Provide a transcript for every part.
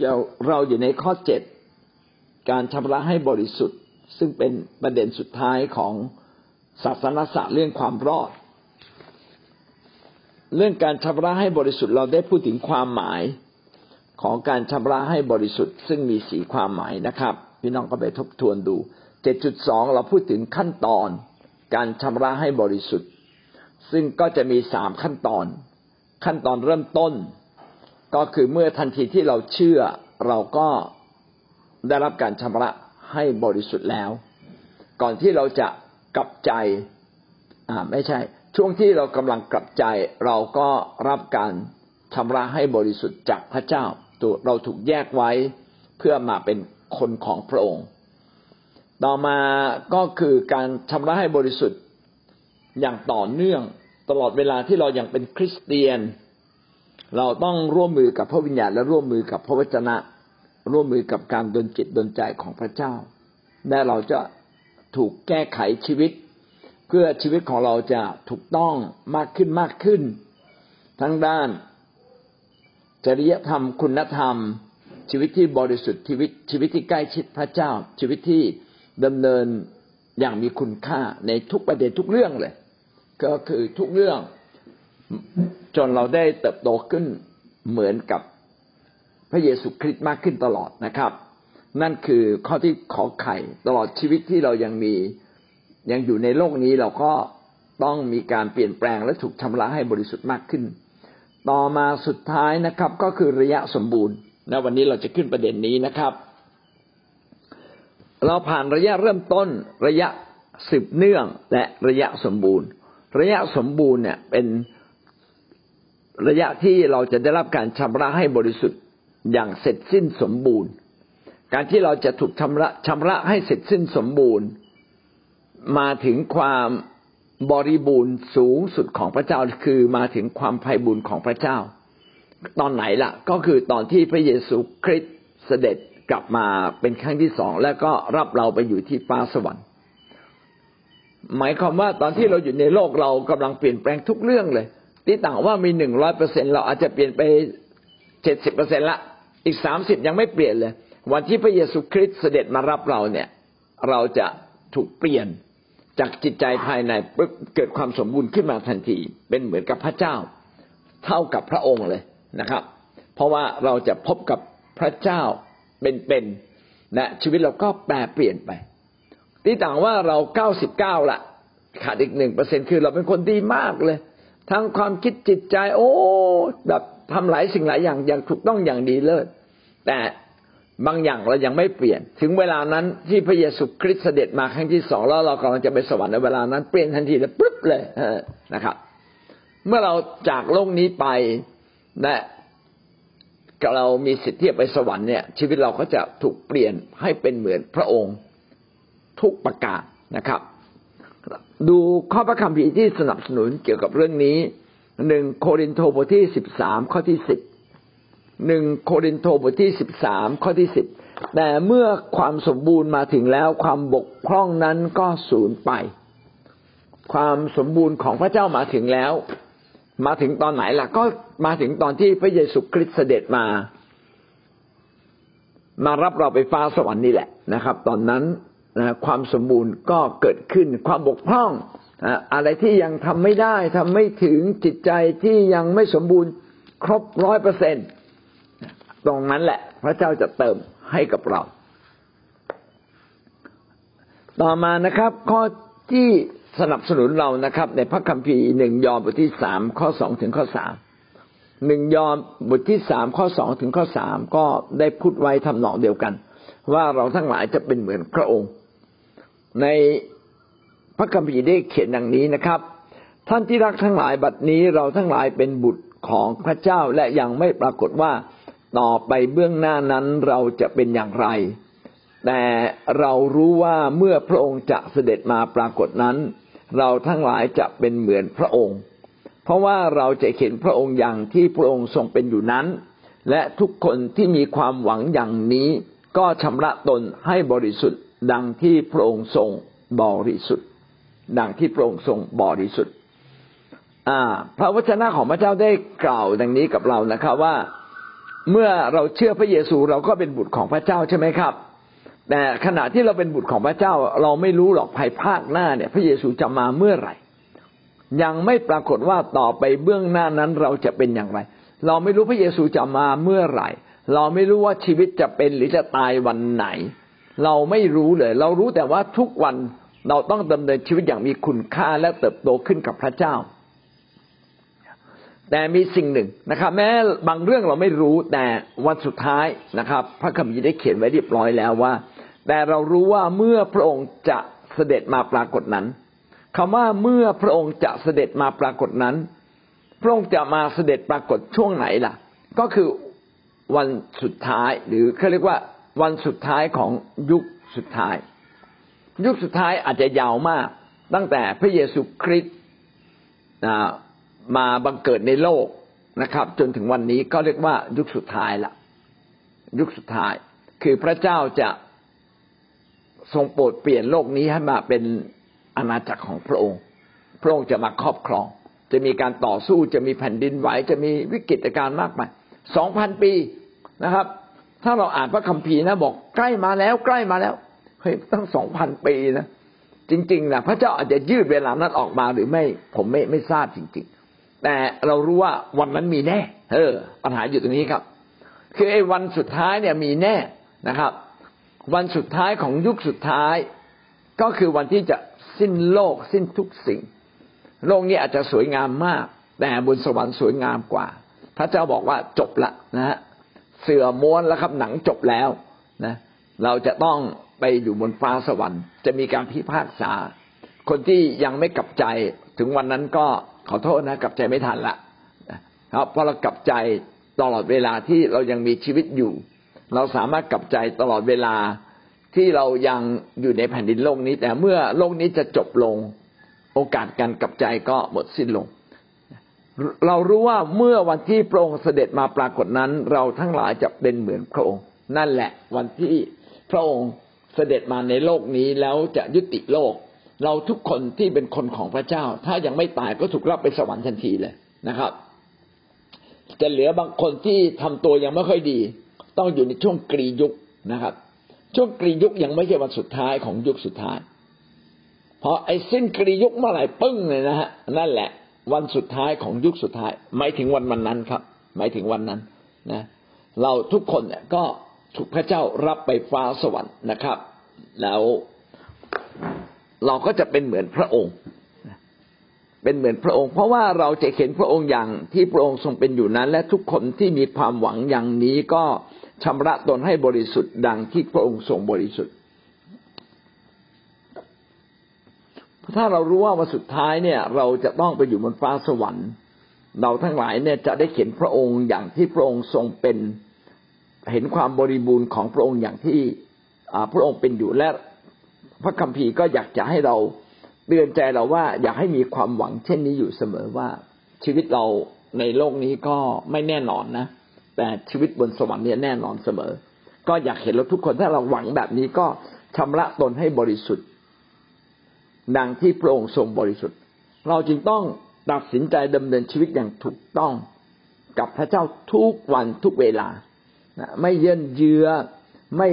เราเราอยู่ในข้อเจ็ดการชำระให้บริสุทธิ์ ซึ่งเป็นประเด็นสุดท้ายของศาสนศาสตร์เรื่องความรอด เรื่องการชำระให้บริสุทธิ์เราได้พูดถึงความหมายของการชำระให้บริสุทธิ์ ซึ่งมีสีความหมายนะครับ พี่น้องก็ไปทบทวนดูเจ็ดจุดสองเราพูดถึงขั้นตอน การชำระให้บริสุทธิ์ ซึ่งก็จะมีสามขั้นตอน ขั้นตอนเริ่มต้น ก็คือเมื่อทันทีที่เราเชื่อเราก็ได้รับการชำระให้บริสุทธิ์แล้ว ก่อนที่เราจะกลับใจอ่าไม่ใช่ ช่วงที่เรากำลังกลับใจ เราก็รับการชำระให้บริสุทธิ์จากพระเจ้าตัวเราถูกแยกไว้เพื่อมาเป็นคนของพระองค์ ต่อมาก็คือการชำระให้บริสุทธิ์อย่างต่อเนื่องตลอดเวลาที่เรายัางเป็นคริสเตียน เราต้องร่วมมือกับพระวิญญาณและร่วมมือกับพระวจนะ ร่วมมือกับการดลจิตดลใจของพระเจ้า และเราจะถูกแก้ไขชีวิต เพื่อชีวิตของเราจะถูกต้องมากขึ้นมากขึ้น ทั้งด้าน จริยธรรมคุณธรรม ชีวิตที่บริสุทธิ์ชีวิต ชีวิตที่ใกล้ชิดพระเจ้า ชีวิตที่ดำเนินอย่างมีคุณค่าในทุกประเด็นทุกเรื่องเลย ก็คือทุกเรื่อง จนเราได้เติบโตขึ้นเหมือนกับพระเยซูคริสต์มากขึ้นตลอดนะครับ นั่นคือข้อที่ขอไข่ตลอดชีวิตที่เรายังมียังอยู่ในโลกนี้เราก็ต้องมีการเปลี่ยนแปลงและถูกชำระให้บริสุทธิ์มากขึ้น ต่อมาสุดท้ายนะครับ ก็คือระยะสมบูรณ์และวันนี้เราจะขึ้นประเด็นนี้นะครับ เราผ่านระยะเริ่มต้น ระยะสืบเนื่องและระยะสมบูรณ์ ระยะสมบูรณ์เนี่ยเป็น ระยะที่เราจะได้รับการชำระให้บริสุทธิ์อย่างเสร็จสิ้นสมบูรณ์ การที่เราจะถูกชำระชำระให้เสร็จสิ้นสมบูรณ์ มาถึงความบริบูรณ์สูงสุดของพระเจ้าคือมาถึงความไพ่บุญของพระเจ้า ตอนไหนล่ะ ก็คือตอนที่พระเยซูคริสต์เสด็จกลับมาเป็นครั้งที่สองแล้วก็รับเราไปอยู่ที่ฟ้าสวรรค์ หมายความว่าตอนที่เราอยู่ในโลกเรากำลังเปลี่ยนแปลงทุกเรื่องเลย ที่ต่างว่ามีหนึ่งร้อยเปอร์เซ็นเราอาจจะเปลี่ยนไปเจ็ดสิบเปอร์เซ็นละอีกสามสิบยังไม่เปลี่ยนเลย วันที่พระเยซูคริสต์เสด็จมารับเราเนี่ย เราจะถูกเปลี่ยนจากจิตใจภายในเกิดความสมบูรณ์ขึ้นมาทันที เป็นเหมือนกับพระเจ้า เท่ากับพระองค์เลยนะครับ เพราะว่าเราจะพบกับพระเจ้าเป็นๆและชีวิตเราก็แปลเปลี่ยนไป ที่ต่างว่าเราเก้าสิบเก้าละขาดอีกหนึ่งเปอร์เซ็นคือเราเป็นคนดีมากเลย ทั้งความคิดจิตใจ โอ้แบบทำหลายสิ่งหลายอย่างอย่างถูกต้องอย่างดีเลิศแต่บางอย่างเรายังไม่เปลี่ยน ถึงเวลานั้นที่พระเยซูคริสต์เสด็จมาครั้งที่สองแล้วเรากำลังจะไปสวรรค์ในเวลานั้นเปลี่ยนทันทีเลยปุ๊บเลยนะครับ เมื่อเราจากโลกนี้ไปและเรามีสิทธิ์ที่จะไปสวรรค์เนี่ย ชีวิตเราก็จะถูกเปลี่ยนให้เป็นเหมือนพระองค์ทุกประกาศนะครับ ดูข้อพระคัมภีร์ที่สนับสนุนเกี่ยวกับเรื่องนี้หนึ่งโครินโตบทที่สิบสามข้อที่สิบหนึ่งโครินโตบทที่สิบสามข้อที่สิบแต่เมื่อความสมบูรณ์มาถึงแล้วความบกพร่องนั้นก็สูญไป ความสมบูรณ์ของพระเจ้ามาถึงแล้ว มาถึงตอนไหนล่ะก็มาถึงตอนที่พระเยซูคริสต์เสด็จมา มารับเราไปฟ้าสวรรค์นี่แหละนะครับ ตอนนั้น ความสมบูรณ์ก็เกิดขึ้นความบกพร่องอะไรที่ยังทำไม่ได้ทำไม่ถึงจิตใจที่ยังไม่สมบูรณ์ครบร้อยเปอร์เซ็นตรงนั้นแหละ พระเจ้าจะเติมให้กับเรา ต่อมานะครับ ข้อที่สนับสนุนเรานะครับ ในพระคัมภีร์หนึ่งยอห์นบทที่สามข้อสองถึงข้อสามหนึ่งยอห์นบทที่สามข้อสองถึงข้อสามก็ได้พูดไว้ทำนองเดียวกัน ว่าเราทั้งหลายจะเป็นเหมือนพระองค์ ในพระคัมภีร์ได้เขียนดังนี้นะครับ ท่านที่รักทั้งหลายบัดนี้เราทั้งหลายเป็นบุตรของพระเจ้าและยังไม่ปรากฏว่าต่อไปเบื้องหน้านั้นเราจะเป็นอย่างไร แต่เรารู้ว่าเมื่อพระองค์จะเสด็จมาปรากฏนั้น เราทั้งหลายจะเป็นเหมือนพระองค์ เพราะว่าเราจะเห็นพระองค์อย่างที่พระองค์ทรงเป็นอยู่นั้น และทุกคนที่มีความหวังอย่างนี้ก็ชำระตนให้บริสุทธิ์ ดังที่พระองค์ทรงบริสุทธิ์ ดังที่พระองค์ทรงบริสุทธิ์พระวจนะของพระเจ้าได้กล่าวดังนี้กับเรานะครับว่าเมื่อเราเชื่อพระเยซูเราก็เป็นบุตรของพระเจ้าใช่ไหมครับ แต่ขณะที่เราเป็นบุตรของพระเจ้า เราไม่รู้หรอกภายภาคหน้าเนี่ย พระเยซูจะมาเมื่อไหร่ ยังไม่ปรากฏว่าต่อไปเบื้องหน้านั้นเราจะเป็นอย่างไร เราไม่รู้พระเยซูจะมาเมื่อไหร่ เราไม่รู้ว่าชีวิตจะเป็นหรือจะตายวันไหน เราไม่รู้เลย เรารู้แต่ว่าทุกวันเราต้องดำเนินชีวิตอย่างมีคุณค่าและเติบโตขึ้นกับพระเจ้า แต่มีสิ่งหนึ่งนะครับ แม้บางเรื่องเราไม่รู้แต่วันสุดท้ายนะครับ พระคัมภีร์ได้เขียนไว้เรียบร้อยแล้วว่า แต่เรารู้ว่าเมื่อพระองค์จะเสด็จมาปรากฏนั้นคำว่าเมื่อพระองค์จะเสด็จมาปรากฏนั้น พระองค์จะมาเสด็จปรากฏช่วงไหนล่ะ ก็คือวันสุดท้ายหรือเขาเรียกว่า วันสุดท้ายของยุคสุดท้าย ยุคสุดท้ายอาจจะยาวมาก ตั้งแต่พระเยซูคริสต์มาบังเกิดในโลกนะครับ จนถึงวันนี้ก็เรียกว่ายุคสุดท้ายละยุคสุดท้าย คือพระเจ้าจะทรงโปรดเปลี่ยนโลกนี้ให้มาเป็นอาณาจักรของพระองค์ พระองค์จะมาครอบครอง จะมีการต่อสู้จะมีแผ่นดินไหวจะมีวิกฤตการณ์มากมายสองพันปีนะครับ ถ้าเราอ่านพระคัมภีร์นะบอกใกล้มาแล้วใกล้มาแล้วเฮ้ยตั้งสองพันปีนะจริงๆนะพระเจ้าอาจจะยืดเวลานั้นออกมาหรือไม่ผมไม่ไม่ทราบจริง ๆ แต่เรารู้ว่าวันนั้นมีแน่ เออ ปัญหาอยู่ตรงนี้ครับ คือไอ้วันสุดท้ายเนี่ยมีแน่นะครับ วันสุดท้ายของยุคสุดท้าย ก็คือวันที่จะสิ้นโลกสิ้นทุกสิ่ง โลกนี้อาจจะสวยงามมาก แต่บนสวรรค์สวยงามกว่า พระเจ้าบอกว่าจบละนะฮะ เสือม้วนแล้วครับหนังจบแล้วนะเราจะต้องไปอยู่บนฟ้าสวรรค์ จะมีการพิพากษา คนที่ยังไม่กลับใจถึงวันนั้นก็ขอโทษนะกลับใจไม่ทันละครับเพราะเรากลับใจตลอดเวลาที่เรายังมีชีวิตอยู่ เราสามารถกลับใจตลอดเวลาที่เรายังอยู่ในแผ่นดินโลกนี้ แต่เมื่อโลกนี้จะจบลง โอกาสการกลับใจก็หมดสิ้นลง เรารู้ว่าเมื่อวันที่พระองค์เสด็จมาปรากฏนั้น เราทั้งหลายจะเป็นเหมือนพระองค์ นั่นแหละวันที่พระองค์เสด็จมาในโลกนี้แล้วจะยุติโลก เราทุกคนที่เป็นคนของพระเจ้า ถ้ายังไม่ตายก็ถูกรับไปสวรรค์ทันทีเลยนะครับ จะเหลือบางคนที่ทำตัวยังไม่ค่อยดี ต้องอยู่ในช่วงกรียุคนะครับ ช่วงกรียุคยังไม่ใช่วันสุดท้ายของยุคสุดท้ายเพราะไอ้สิ้นกรียุคเมื่อไหร่ปึ้งเลยนะฮะนั่นแหละ วันสุดท้ายของยุคสุดท้าย หมายถึงวันวันนั้นครับ หมายถึงวันนั้นนะ เราทุกคนเนี่ยก็ถูกพระเจ้ารับไปฟ้าสวรรค์นะครับ แล้วเราก็จะเป็นเหมือนพระองค์ เป็นเหมือนพระองค์ เพราะว่าเราจะเห็นพระองค์อย่างที่พระองค์ทรงเป็นอยู่นั้น และทุกคนที่มีความหวังอย่างนี้ก็ชำระตนให้บริสุทธิ์ดังที่พระองค์ทรงบริสุทธิ์ ถ้าเรารู้ว่าวันสุดท้ายเนี่ย เราจะต้องไปอยู่บนฟ้าสวรรค์ เราทั้งหลายเนี่ยจะได้เห็นพระองค์อย่างที่พระองค์ทรงเป็นเห็นความบริบูรณ์ของพระองค์อย่างที่พระองค์เป็นอยู่และพระคัมภีร์ก็อยากจะให้เราเตือนใจเราว่าอยากให้มีความหวังเช่นนี้อยู่เสมอว่าชีวิตเราในโลกนี้ก็ไม่แน่นอนนะ แต่ชีวิตบนสวรรค์เนี่ยแน่นอนเสมอ ก็อยากเห็นเราทุกคนถ้าเราหวังแบบนี้ก็ชำระตนให้บริสุทธิ์ ดังที่พระองค์ทรงบริสุทธิ์ เราจึงต้องตัดสินใจดำเนินชีวิตอย่างถูกต้องกับพระเจ้าทุกวันทุกเวลาไม่เยินเยื้อไม่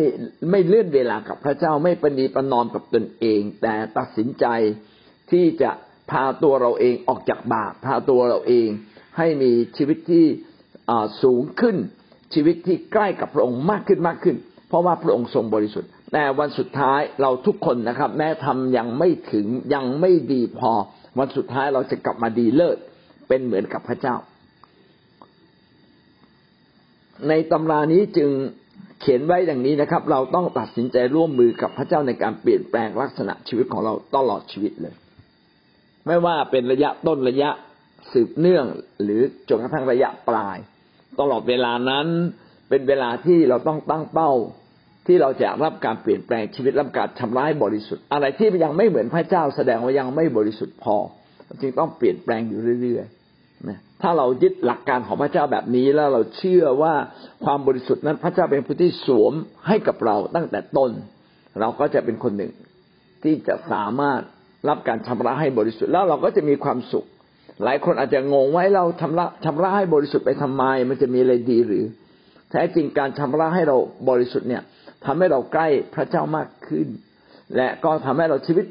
ไม่เลื่อนเวลากับพระเจ้าไม่ปณีประนอมกับตนเอง แต่ตัดสินใจที่จะพาตัวเราเองออกจากบาปพาตัวเราเองให้มีชีวิตที่สูงขึ้นชีวิตที่ใกล้กับพระองค์มากขึ้นมากขึ้น เพราะว่าพระองค์ทรงบริสุทธิ์ แต่วันสุดท้ายเราทุกคนนะครับ แม้ทำยังไม่ถึงยังไม่ดีพอ วันสุดท้ายเราจะกลับมาดีเลิศเป็นเหมือนกับพระเจ้า ในตำรานี้จึงเขียนไว้อย่างนี้นะครับ เราต้องตัดสินใจร่วมมือกับพระเจ้าในการเปลี่ยนแปลงลักษณะชีวิตของเราตลอดชีวิตเลย ไม่ว่าเป็นระยะต้นระยะสืบเนื่องหรือจนกระทั่งระยะปลาย ตลอดเวลานั้นเป็นเวลาที่เราต้องตั้งเป้า ที่เราจะรับการเปลี่ยนแปลงชีวิตรับการชำระให้บริสุทธิ์อะไรที่ยังไม่เหมือนพระเจ้าแสดงว่ายังไม่บริสุทธิ์พอ จึงต้องเปลี่ยนแปลงอยู่เรื่อยนะถ้าเรายึดหลักการของพระเจ้าแบบนี้แล้วเราเชื่อว่าความบริสุทธิ์นั้นพระเจ้าเป็นผู้ที่สวมให้กับเราตั้งแต่ต้น เราก็จะเป็นคนหนึ่งที่จะสามารถรับการชำระให้บริสุทธิ์แล้วเราก็จะมีความสุข หลายคนอาจจะงงว่าเราชำระชำระให้บริสุทธิ์ไปทำไม มันจะมีอะไรดีหรือแท้จริงการชำระให้เราบริสุทธิ์เนี่ย ทำให้เราใกล้พระเจ้ามากขึ้น และก็ทำให้เราชีวิต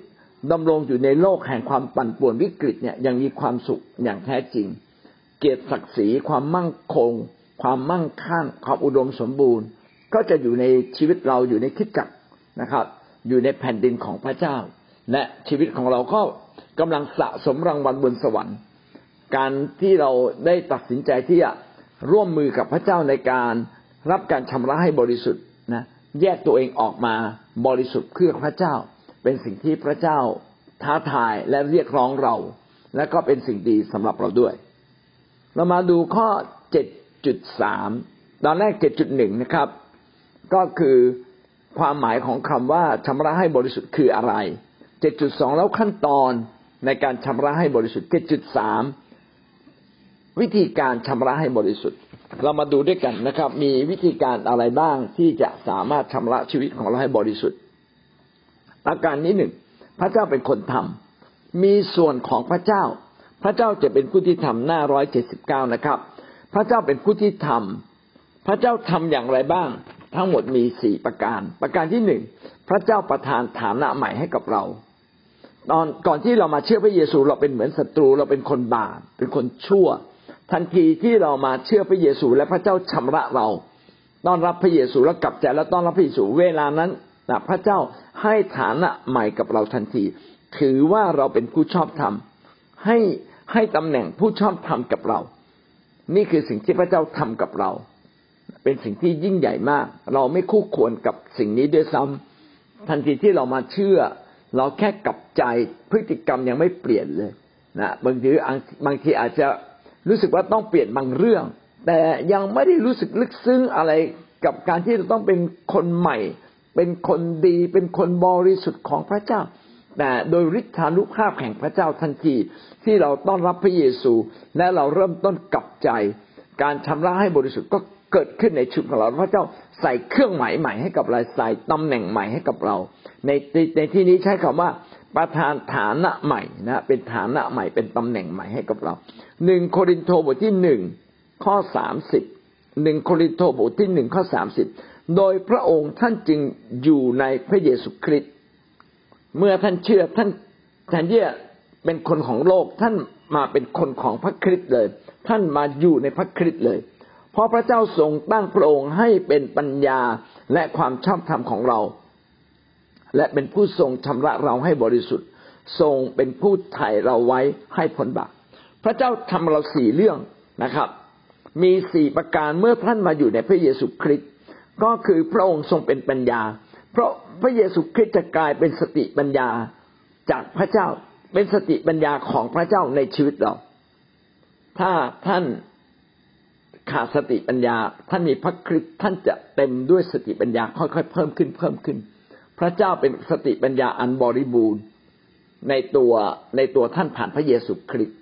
ดำรงอยู่ในโลกแห่งความปั่นป่วนวิกฤตเนี่ยยังมีความสุขอย่างแท้จริง เกียรติศักดิ์ศรีความมั่งคง ความมั่งคั่งความอุดมสมบูรณ์ ก็จะอยู่ในชีวิตเราอยู่ในคิดจักนะครับ อยู่ในแผ่นดินของพระเจ้า และชีวิตของเราก็กำลังสะสมรางวัลบนสวรรค์ การที่เราได้ตัดสินใจที่จะร่วมมือกับพระเจ้าในการรับการชำระให้บริสุทธิ์นะ แยกตัวเองออกมาบริสุทธิ์เพื่อพระเจ้า เป็นสิ่งที่พระเจ้าท้าทายและเรียกร้องเรา และก็เป็นสิ่งดีสำหรับเราด้วย เรามาดูข้อ 7.3 ตอนแรก 7.1 นะครับ ก็คือความหมายของคำว่าชำระให้บริสุทธิ์คืออะไร 7.2 แล้วขั้นตอนในการชำระให้บริสุทธิ์ 7.3 วิธีการชำระให้บริสุทธิ์ เรามาดูด้วยกันนะครับ มีวิธีการอะไรบ้างที่จะสามารถชำระชีวิตของเราให้บริสุทธิ์ อาการนี้หนึ่งพระเจ้าเป็นคนทำมีส่วนของพระเจ้า พระเจ้าจะเป็นผู้ที่ทำหน้าร้อยเจ็ดสิบเก้านะครับ พระเจ้าเป็นผู้ที่ทำพระเจ้าทำอย่างไรบ้าง ทั้งหมดมีสี่ประการ ประการที่หนึ่งพระเจ้าประทานฐานะใหม่ให้กับเรา ตอนก่อนที่เรามาเชื่อพระเยซูเราเป็นเหมือนศัตรูเราเป็นคนบาปเป็นคนชั่ว ทันทีที่เรามาเชื่อพระเยซูและพระเจ้าชำระเราต้อนรับพระเยซูแล้วกลับใจแล้วต้อนรับพระเยซูเวลานั้นนะพระเจ้าให้ฐานะใหม่กับเราทันที ถือว่าเราเป็นผู้ชอบธรรมให้ให้ตำแหน่งผู้ชอบธรรมกับเรา นี่คือสิ่งที่พระเจ้าทำกับเรา เป็นสิ่งที่ยิ่งใหญ่มาก เราไม่คู่ควรกับสิ่งนี้ด้วยซ้ำทันทีที่เรามาเชื่อ เราแค่กลับใจพฤติกรรมยังไม่เปลี่ยนเลยนะบางทีบางทีอาจจะ รู้สึกว่าต้องเปลี่ยนบางเรื่อง แต่ยังไม่ได้รู้สึกลึกซึ้งอะไรกับการที่เราต้องเป็นคนใหม่ เป็นคนดี เป็นคนบริสุทธิ์ของพระเจ้า แต่โดยฤทธานุภาพแห่งพระเจ้าทันทีที่เราต้อนรับพระเยซู และเราเริ่มต้นกลับใจ การชำระให้บริสุทธิ์ก็เกิดขึ้นในชีวิตของเราพระเจ้าใส่เครื่องหมายใหม่ให้กับเราใส่ตำแหน่งใหม่ให้กับเรา ในในที่นี้ใช้คำว่า ประทานฐานะใหม่นะเป็นฐานะใหม่เป็นตำแหน่งใหม่ให้กับเราหนึ่งโครินโตบทที่หนึ่งข้อสามสิบหนึ่งโครินโตบทที่หนึ่งข้อสามสิบโดยพระองค์ท่านจึงอยู่ในพระเยซูคริสต์เมื่อท่านเชื่อท่านทนที่จะเป็นคนของโลกท่านมาเป็นคนของพระคริสต์เลย ท่านมาอยู่ในพระคริสต์เลย เพราะพระเจ้าทรงตั้งพระองค์ให้เป็นปัญญาและความชอบธรรมของเรา และเป็นผู้ทรงชำระเราให้บริสุทธิ์ ทรงเป็นผู้ไถ่เราไว้ให้พ้นบาปพระเจ้าทำเราสี่เรื่องนะครับ มีสี่ประการเมื่อท่านมาอยู่ในพระเยซูคริสต์ก็คือพระองค์ทรงเป็นปัญญา เพราะพระเยซูคริสต์จะกลายเป็นสติปัญญาจากพระเจ้าเป็นสติปัญญาของพระเจ้าในชีวิตเรา ถ้าท่านขาดสติปัญญา ท่านมีพระคริสต์ท่านจะเต็มด้วยสติปัญญาค่อยๆเพิ่มขึ้นเพิ่มขึ้น พระเจ้าเป็นสติปัญญาอันบริบูรณ์ในตัวในตัวท่านผ่านพระเยซูคริสต์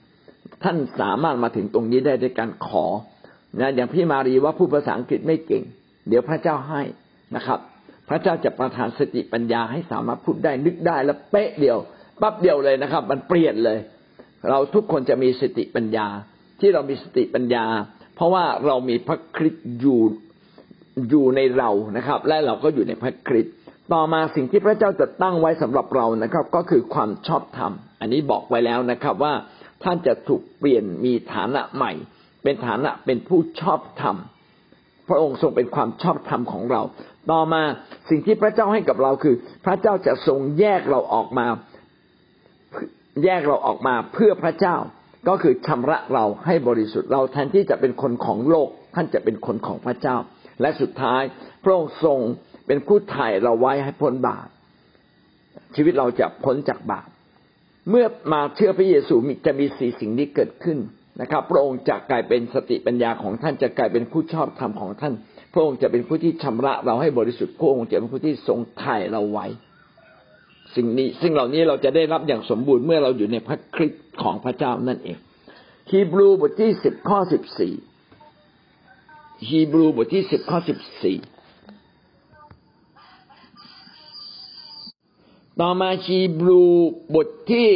ท่านสามารถมาถึงตรงนี้ได้ด้วยการขอนะอย่างพี่มารีว่าผู้ภาษาอังกฤษไม่เก่ง เดี๋ยวพระเจ้าให้นะครับ พระเจ้าจะประทานสติปัญญาให้สามารถพูดได้นึกได้แล้วเป๊ะเดียวปั๊บเดียวเลยนะครับ มันเปลี่ยนเลย เราทุกคนจะมีสติปัญญา ที่เรามีสติปัญญา เพราะว่าเรามีพระคริสต์อยู่อยู่ในเรานะครับ และเราก็อยู่ในพระคริสต์ ต่อมาสิ่งที่พระเจ้าจะตั้งไว้สำหรับเรานะครับ ก็คือความชอบธรรม อันนี้บอกไว้แล้วนะครับว่าท่านจะถูกเปลี่ยนมีฐานะใหม่ เป็นฐานะเป็นผู้ชอบธรรมพระองค์ทรงเป็นความชอบธรรมของเรา ต่อมาสิ่งที่พระเจ้าให้กับเราคือ พระเจ้าจะทรงแยกเราออกมา แยกเราออกมาเพื่อพระเจ้าก็คือชำระเราให้บริสุทธิ์เราแทนที่จะเป็นคนของโลก ท่านจะเป็นคนของพระเจ้า และสุดท้าย พระองค์ทรง เป็นผู้ไถ่เราไว้ให้พ้นบาปชีวิตเราจะพ้นจากบาปเมื่อมาเชื่อพระเยซูจะมีสี่สิ่งนี้เกิดขึ้นนะครับพระองค์จะกลายเป็นสติปัญญาของท่านจะกลายเป็นผู้ชอบธรรมของท่าน พระองค์จะเป็นผู้ที่ชำระเราให้บริสุทธิ์พระองค์จะเป็นผู้ที่ทรงไถ่เราไว้ สิ่งนี้สิ่งเหล่านี้เราจะได้รับอย่างสมบูรณ์เมื่อเราอยู่ในพระคริสต์ของพระเจ้านั่นเองฮีบรูบทที่สิบข้อสิบสี่ฮีบรูบทที่สิบข้อสิบสี่ ต่อมาฮีบรูบทที่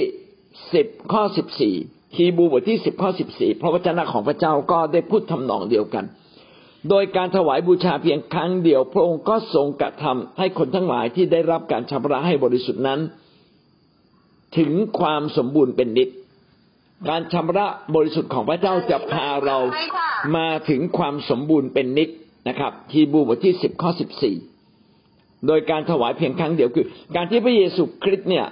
สิบข้อสิบสี่ฮีบูบทที่สิบข้อสิบสี่พระวจนะของพระเจ้าก็ได้พูดทำนองเดียวกัน โดยการถวายบูชาเพียงครั้งเดียว พระองค์ก็ทรงกระทำให้คนทั้งหลายที่ได้รับการชำระให้บริสุทธิ์นั้น ถึงความสมบูรณ์เป็นนิดการชำระบริสุทธิ์ของพระเจ้าจะพาเรามาถึงความสมบูรณ์เป็นนิดนะครับฮีบรูบทที่สิบข้อสิบสี่ โดยการถวายเพียงครั้งเดียวคือ การที่พระเยซูคริสต์เนี่ย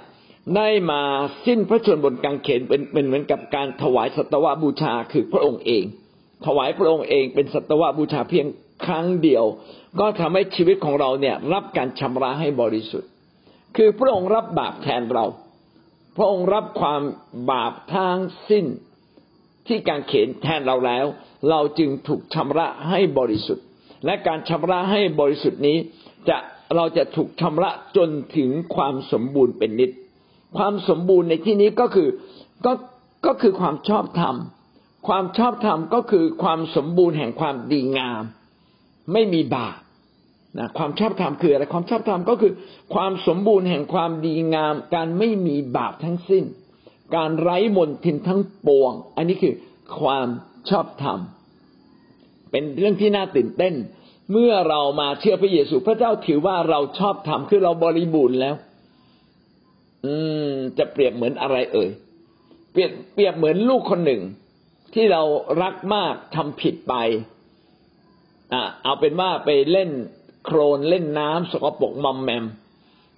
ได้มาสิ้นพระชนบนกางเขนเป็นเป็นเหมือนกับการถวายสัตวบูชาคือพระองค์เอง ถวายพระองค์เองเป็นสัตวบูชาเพียงครั้งเดียว ก็ทำให้ชีวิตของเราเนี่ยรับการชำระให้บริสุทธิ์ คือพระองค์รับบาปแทนเรา พระองค์รับความบาปทั้งสิ้นที่การเขนแทนเราแล้ว เราจึงถูกชำระให้บริสุทธิ์ และการชำระให้บริสุทธิ์นี้จะ เราจะถูกชำระจนถึงความสมบูรณ์เป็นนิด ความสมบูรณ์ในที่นี้ก็คือก็ก็คือความชอบธรรม ความชอบธรรมก็คือความสมบูรณ์แห่งความดีงาม ไม่มีบาปนะความชอบธรรมคืออะไรความชอบธรรมก็คือ ความสมบูรณ์แห่งความดีงาม การไม่มีบาปทั้งสิ้น การไร้มนทินทั้งปวง อันนี้คือความชอบธรรม เป็นเรื่องที่น่าตื่นเต้น เมื่อเรามาเชื่อพระเยซูพระเจ้าถือว่าเราชอบทำคือเราบริบูรณ์แล้ว อืม จะเปรียบเหมือนอะไรเอ่ยเปรียบเปรียบเหมือนลูกคนหนึ่ง ที่เรารักมากทำผิดไปอ่าเอาเป็นว่าไปเล่นโครนเล่นน้ำสกปรกมอมแมม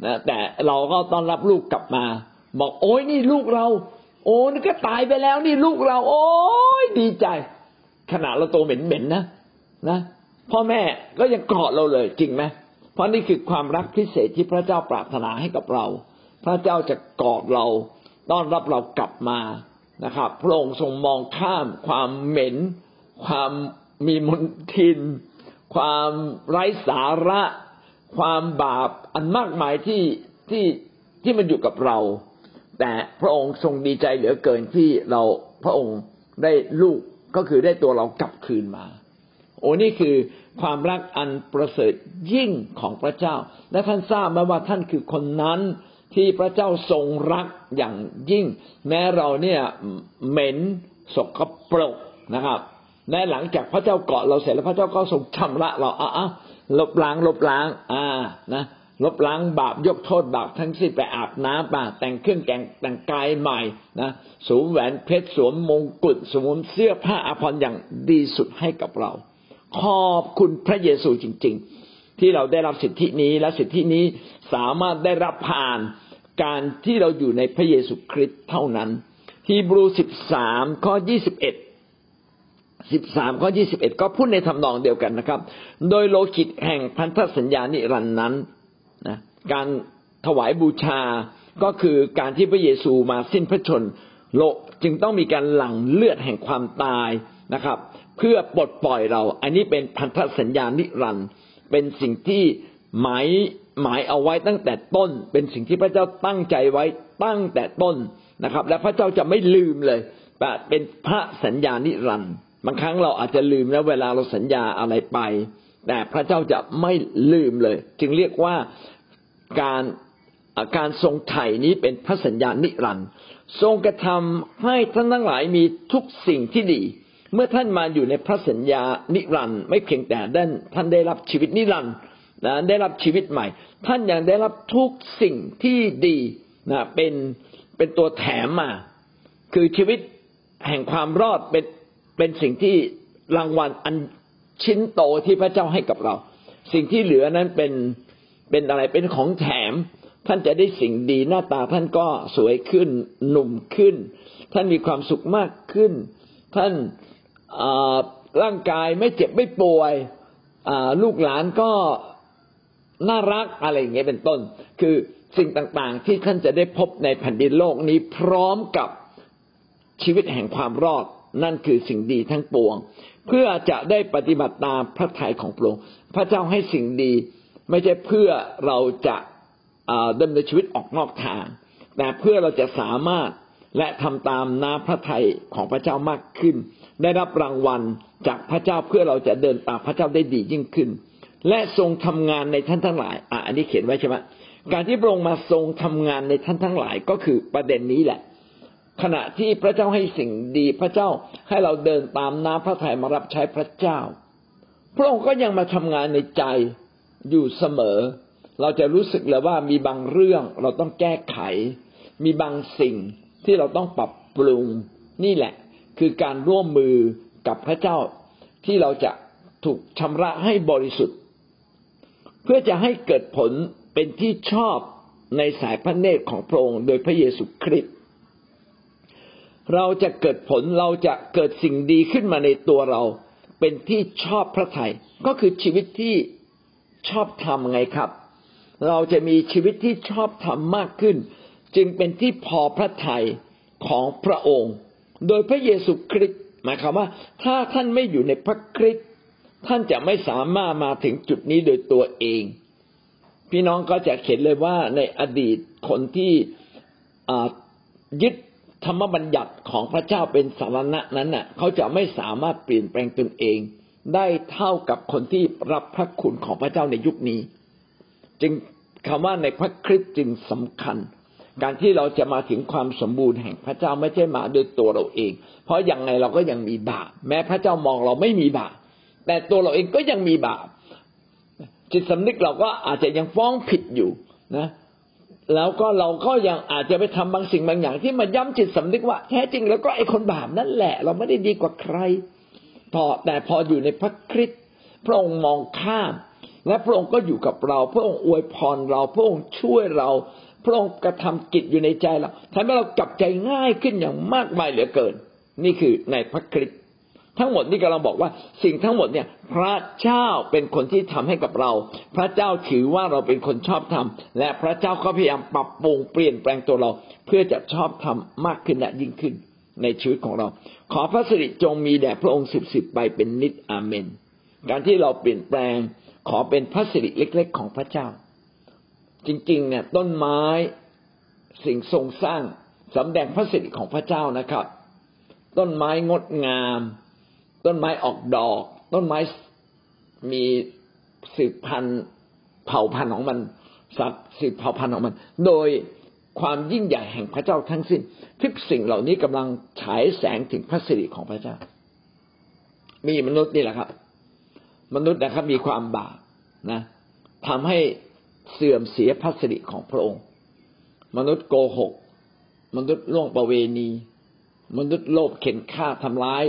นะแต่เราก็ต้อนรับลูกกลับมา บอกโอ้ยนี่ลูกเรา โอ้นี่ก็ตายไปแล้วนี่ลูกเรา โอ้ยดีใจ ขนาดเราโตเหม็นๆนะนะ พ่อแม่ก็ยังกอดเราเลยจริงไหมเพราะนี่คือความรักพิเศษที่พระเจ้าปรารถนาให้กับเรา พระเจ้าจะกอดเราต้อนรับเรากลับมานะครับพระองค์ทรงมองข้าม ความเหม็น ความมีมลทิน ความไร้สาระ ความบาปอันมากมายที่ที่ที่มันอยู่กับเรา แต่พระองค์ทรงดีใจเหลือเกินที่เราพระองค์ได้ลูกก็คือได้ตัวเรากลับคืนมา โอ้นี่คือความรักอันประเสริฐยิ่งของพระเจ้า และท่านทราบไหมว่าท่านคือคนนั้นที่พระเจ้าทรงรักอย่างยิ่ง แม้เราเนี่ยเหม็นสกปรกนะครับและหลังจากพระเจ้าเกาะเราเสร็จแล้วพระเจ้าก็ทรงชำระเราอะลบล้างลบล้าง อ่านะลบล้างบาปยกโทษบาปทั้งสิ้นไปอาบน้ำป่าแต่งเครื่องแต่งแต่งกายใหม่นะสวมแหวนเพชรสวมมงกุฎสวมเสื้อผ้าอาภรณ์อย่างดีสุดให้กับเรา ขอบคุณพระเยซูจริง ๆ ที่เราได้รับสิทธินี้และสิทธินี้สามารถได้รับผ่านการที่เราอยู่ในพระเยซูคริสต์เท่านั้นฮีบรูสิบสามข้อยี่สิบเอ็ดสิบสามข้อยี่สิบเอ็ดก็พูดในทำนองเดียวกันนะครับ โดยโลหิตแห่งพันธสัญญานิรันดร์นั้นนะการถวายบูชาก็คือการที่พระเยซูมาสิ้นพระชนม์โลกจึงต้องมีการหลั่งเลือดแห่งความตายนะครับ เพื่อปลดปล่อยเรา อันนี้เป็นพันธสัญญานิรันด์เป็นสิ่งที่หมายหมายเอาไว้ตั้งแต่ต้น เป็นสิ่งที่พระเจ้าตั้งใจไว้ตั้งแต่ต้นนะครับ และพระเจ้าจะไม่ลืมเลยเป็นพระสัญญานิรันด์บางครั้งเราอาจจะลืมแล้วเวลาเราสัญญาอะไรไป แต่พระเจ้าจะไม่ลืมเลย จึงเรียกว่าการการทรงไถ่นี้เป็นพระสัญญานิรันด์ทรงกระทำให้ท่านทั้งหลายมีทุกสิ่งที่ดี เมื่อท่านมาอยู่ในพระสัญญานิรันด์ไม่เพียงแต่ด้านท่านได้รับชีวิตนิรันดร์นะได้รับชีวิตใหม่ ท่านยังได้รับทุกสิ่งที่ดีนะเป็นเป็นตัวแถมมา คือชีวิตแห่งความรอดเป็นเป็นสิ่งที่รางวัลอันชิ้นโตที่พระเจ้าให้กับเรา สิ่งที่เหลือนั้นเป็นเป็นอะไรเป็นของแถม ท่านจะได้สิ่งดีหน้าตาท่านก็สวยขึ้นหนุ่มขึ้น ท่านมีความสุขมากขึ้น ท่าน ร่างกายไม่เจ็บไม่ป่วยลูกหลานก็น่ารักอะไรอย่างเงี้ยเป็นต้น คือสิ่งต่างๆ ที่ท่านจะได้พบในแผ่นดินโลกนี้พร้อมกับชีวิตแห่งความรอดนั่นคือสิ่งดีทั้งปวง เพื่อจะได้ปฏิบัติตามพระทัยของพระองค์พระเจ้าให้สิ่งดีไม่ใช่เพื่อเราจะดำเนินชีวิตออกนอกทาง แต่เพื่อเราจะสามารถ และทำตามน้ำพระทัยของพระเจ้ามากขึ้น ได้รับรางวัลจากพระเจ้าเพื่อเราจะเดินตามพระเจ้าได้ดียิ่งขึ้น และทรงทำงานในท่านทั้งหลายอะอันนี้เขียนไว้ใช่ไหมการที่พระองค์มาทรงทำงานในท่านทั้งหลายก็คือประเด็นนี้แหละ ขณะที่พระเจ้าให้สิ่งดีพระเจ้าให้เราเดินตามน้ำพระทัยมารับใช้พระเจ้าพพระองค์ก็ยังมาทำงานในใจอยู่เสมอ เราจะรู้สึกเลยว่ามีบางเรื่องเราต้องแก้ไข มีบางสิ่ง ที่เราต้องปรับปรุงนี่แหละ คือการร่วมมือกับพระเจ้าที่เราจะถูกชำระให้บริสุทธิ์ เพื่อจะให้เกิดผลเป็นที่ชอบในสายพระเนตรของพระองค์โดยพระเยซูคริสต์เราจะเกิดผลเราจะเกิดสิ่งดีขึ้นมาในตัวเรา เป็นที่ชอบพระทยัยก็คือชีวิตที่ชอบทำไงครับ เราจะมีชีวิตที่ชอบทำมากขึ้น จึงเป็นที่พอพระทัยของพระองค์ โดยพระเยซูคริสต์หมายความว่า ถ้าท่านไม่อยู่ในพระคริสต์ท่านจะไม่สามารถมาถึงจุดนี้โดยตัวเอง พี่น้องก็จะเห็นเลยว่าในอดีตคนที่ยึดธรรมบัญญัติของพระเจ้าเป็นสารณะนั้นน่ะ เขาจะไม่สามารถเปลี่ยนแปลงตนเอง ได้เท่ากับคนที่รับพระคุณของพระเจ้าในยุคนี้ จึงคำว่าในพระคริสต์จึงสำคัญ การที่เราจะมาถึงความสมบูรณ์แห่งพระเจ้าไม่ใช่มาด้วยตัวเราเอง เพราะอย่างไงเราก็ยังมีบาปแม้พระเจ้ามองเราไม่มีบาปแต่ตัวเราเองก็ยังมีบาปจิตสำนึกเราก็อาจจะยังฟ้องผิดอยู่นะ แล้วก็เราก็ยังอาจจะไปทำบางสิ่งบางอย่าง ที่มาย้ำจิตสำนึกว่าแท้จริงแล้วก็ไอ้คนบาปนั่นแหละ เราไม่ได้ดีกว่าใครพอแต่พออยู่ในพระคริสต์พระองค์มองข้าม และพระองค์ก็อยู่กับเรา พระองค์อวยพรเรา พระองค์ช่วยเรา พระองค์กระทำกิจอยู่ในใจเราทำให้เรากลับใจง่ายขึ้นอย่างมากมายเหลือเกิน นี่คือในพระคริสต์ทั้งหมดนี่กำลังบอกว่าสิ่งทั้งหมดเนี่ย พระเจ้าเป็นคนที่ทำให้กับเรา พระเจ้าถือว่าเราเป็นคนชอบทำและพระเจ้าก็พยายามปรับปรุงเปลี่ยนแปลงตัวเรา เพื่อจะชอบทำมากขึ้นและยิ่งขึ้นในชีวิตของเรา ขอพระสิริจงมีแด่พระองค์สิบสิบไปเป็นนิดอาเมน การที่เราเปลี่ยนแปลงขอเป็นพระสิริเล็ก ๆ ของพระเจ้า จริงๆ เนี่ยต้นไม้สิ่งทรงสร้างสำแดงพระสิริของพระเจ้านะครับ ต้นไม้งดงาม ต้นไม้ออกดอก ต้นไม้มีสืบพันธุ์เผ่าพันธุ์ของมันสัตว์สืบเผ่าพันธุ์ของมัน โดยความยิ่งใหญ่แห่งพระเจ้าทั้งสิ้นทุกสิ่งเหล่านี้กำลังฉายแสงถึงพระสิริของพระเจ้า มีมนุษย์นี่แหละครับ มนุษย์นะครับมีความบาปนะทำให้ เสื่อมเสียพระสิริของพระองค์ มนุษย์โกหก มนุษย์ล่วงประเวณี มนุษย์โลภเข็นฆ่าทำร้าย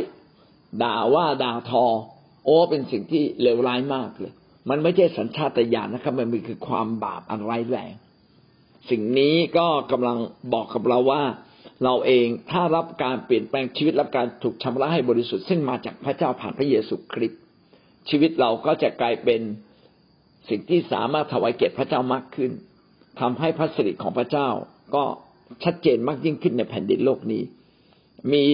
ด่าว่าด่าทอ โอ้เป็นสิ่งที่เลวร้ายมากเลย มันไม่ใช่สัญชาตญาณนะครับ มันมีคือความบาปอันร้ายแรง สิ่งนี้ก็กำลังบอกกับเราว่า เราเองถ้ารับการเปลี่ยนแปลงชีวิตรับการถูกชำระให้บริสุทธิ์ซึ่งมาจากพระเจ้าผ่านพระเยซูคริสต์ชีวิตเราก็จะกลายเป็น สิ่งที่สามารถถวายเกียรติพระเจ้ามากขึ้นทำให้พระสิริของพระเจ้าก็ชัดเจนมากยิ่งขึ้นในแผ่นดินโลกนี้ มี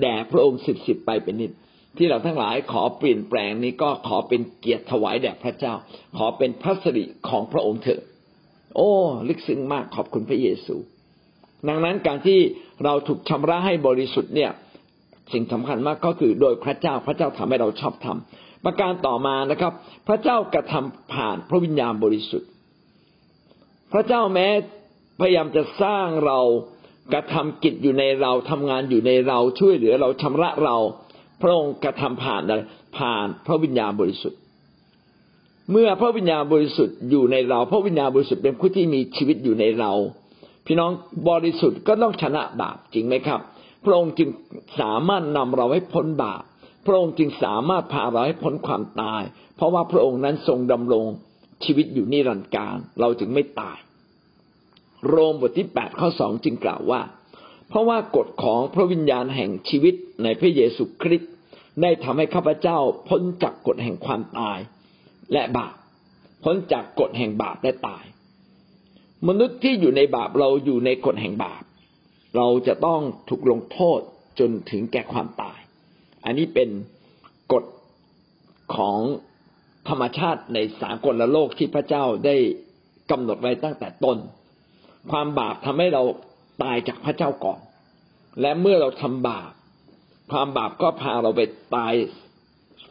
แด่พระองค์สิบสิบไปเป็นนิด ที่เราทั้งหลายขอเปลี่ยนแปลงนี้ก็ขอเป็นเกียรติถวายแด่พระเจ้า ขอเป็นพระสิริของพระองค์เถอะโอ้ลึกซึ้งมากขอบคุณพระเยซู ดังนั้นการที่เราถูกชำระให้บริสุทธิ์เนี่ย สิ่งสำคัญมากก็คือโดยพระเจ้าพระเจ้าทำให้เราชอบทำ ประการต่อมานะครับ พระเจ้ากระทำผ่านพระวิญญาณบริสุทธิ์ พระเจ้าแม้พยายามจะสร้างเรากระทำกิจอยู่ในเราทำงานอยู่ในเราช่วยเหลือเราชำระเรา พระองค์กระทำผ่านอะไรผ่านพระวิญญาณบริสุทธิ์ เมื่อพระวิญญาณบริสุทธิ์อยู่ในเรา พระวิญญาณบริสุทธิ์เป็นผู้ที่มีชีวิตอยู่ในเรา พี่น้องบริสุทธิ์ก็ต้องชนะบาปจริงไหมครับ พระองค์จึงสามารถนำเราให้พ้นบาป พระองค์จึงสามารถพาเราให้พ้นความตาย เพราะว่าพระองค์นั้นทรงดำรงชีวิตอยู่นิรันดร์การ เราจึงไม่ตาย โรมบทที่แปดข้อสองจึงกล่าวว่า เพราะว่ากฎของพระวิญญาณแห่งชีวิตในพระเยซูคริสต์ได้ทำให้ข้าพเจ้าพ้นจากกฎแห่งความตายและบาป พ้นจากกฎแห่งบาปและตาย มนุษย์ที่อยู่ในบาปเราอยู่ในกฎแห่งบาป เราจะต้องถูกลงโทษจนถึงแก่ความตาย อันนี้เป็นกฎของธรรมชาติในสากลโลกที่พระเจ้าได้กำหนดไว้ตั้งแต่ต้น ความบาปทำให้เราตายจากพระเจ้าก่อน และเมื่อเราทำบาป ความบาปก็พาเราไปตาย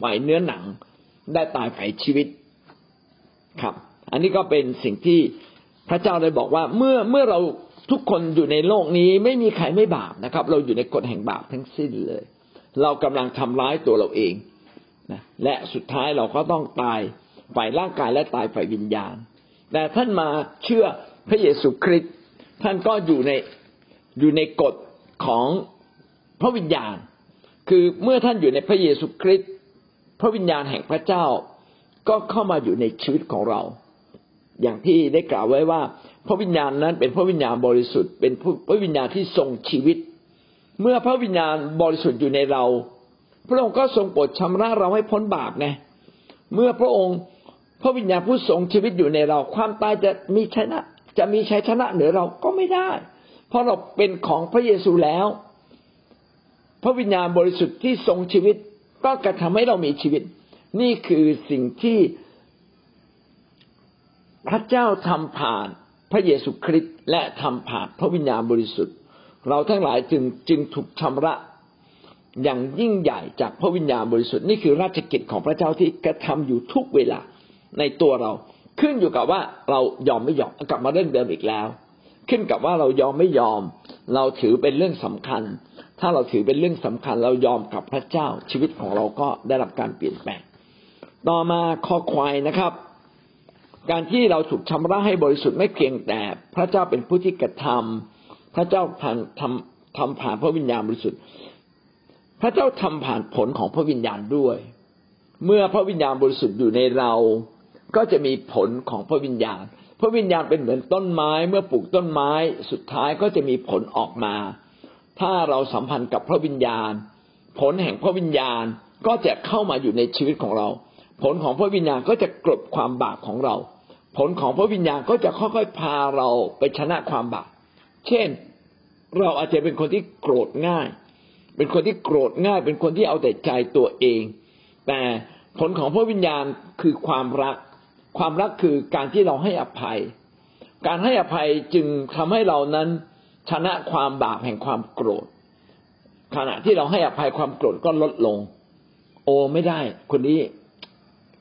ฝ่ายเนื้อหนัง ได้ตายฝ่ายชีวิตครับ อันนี้ก็เป็นสิ่งที่พระเจ้าได้บอกว่าเมื่อเมื่อเราทุกคนอยู่ในโลกนี้ไม่มีใครไม่บาปนะครับ เราอยู่ในกฎแห่งบาปทั้งสิ้นเลย เรากำลังทำร้ายตัวเราเองนะและสุดท้ายเราก็ต้องตายฝ่ายร่างกายและตายฝ่ายวิญญาณ แต่ท่านมาเชื่อพระเยซูคริสต์ท่านก็อยู่ในอยู่ในกฎของพระวิญญาณ คือเมื่อท่านอยู่ในพระเยซูคริสต์พระวิญญาณแห่งพระเจ้าก็เข้ามาอยู่ในชีวิตของเรา อย่างที่ได้กล่าวไว้ว่า พระวิญญาณนั้นเป็นพระวิญญาณบริสุทธิ์ เป็นพระวิญญาณที่ทรงชีวิต เมื่อพระวิญญาณบริสุทธิ์อยู่ในเรา พระองค์ก็ทรงโปรดชำระเราให้พ้นบาปไงเมื่อพระองค์พระวิญญาณผู้ทรงชีวิตอยู่ในเรา ความตายจะมีชนะ จะมีชัยชนะเหนือเราก็ไม่ได้ เพราะเราเป็นของพระเยซูแล้ว พระวิญญาณบริสุทธิ์ที่ทรงชีวิตก็กระทำให้เรามีชีวิต นี่คือสิ่งที่พระเจ้าทำผ่านพระเยซูคริสต์และทำผ่านพระวิญญาณบริสุทธิ์ เราทั้งหลายจึงจึงถูกชำระอย่างยิ่งใหญ่จากพระวิญญาณบริสุทธิ์นี่คือราชกิจของพระเจ้าที่กระทำอยู่ทุกเวลาในตัวเรา ขึ้นอยู่กับว่าเรายอมไม่ยอมกลับมาเรื่องเดิมอีกแล้ว ขึ้นกับว่าเรายอมไม่ยอม เราถือเป็นเรื่องสำคัญ ถ้าเราถือเป็นเรื่องสำคัญ เรายอมกับพระเจ้าชีวิตของเราก็ได้รับการเปลี่ยนแปลง ต่อมาข้อควายนะครับ การที่เราถูกชำระให้บริสุทธิ์ไม่เพียงแต่พระเจ้าเป็นผู้ที่กระทำ พระเจ้าผ่านทำทำผ่านพระวิญญาณบริสุทธิ์ พระเจ้าทำผ่านผลของพระวิญญาณด้วย เมื่อพระวิญญาณบริสุทธิ์อยู่ในเรา ก็จะมีผลของพระวิญญาณ พระวิญญาณเป็นเหมือนต้นไม้ เมื่อปลูกต้นไม้สุดท้ายก็จะมีผลออกมา ถ้าเราสัมพันธ์กับพระวิญญาณ ผลแห่งพระวิญญาณก็จะเข้ามาอยู่ในชีวิตของเรา ผลของพระวิญญาณก็จะกลบความบาปของเรา ผลของพระวิญญาณก็จะค่อยๆพาเราไปชนะความบาป เช่น เราอาจจะเป็นคนที่โกรธง่าย เป็นคนที่โกรธง่าย เป็นคนที่เอาแต่ใจตัวเอง แต่ผลของพระวิญญาณคือความรัก ความรักคือการที่เราให้อภัย การให้อภัยจึงทำให้เรานั้นชนะความบาปแห่งความโกรธ ขณะที่เราให้อภัยความโกรธก็ลดลง โอไม่ได้ คนนี้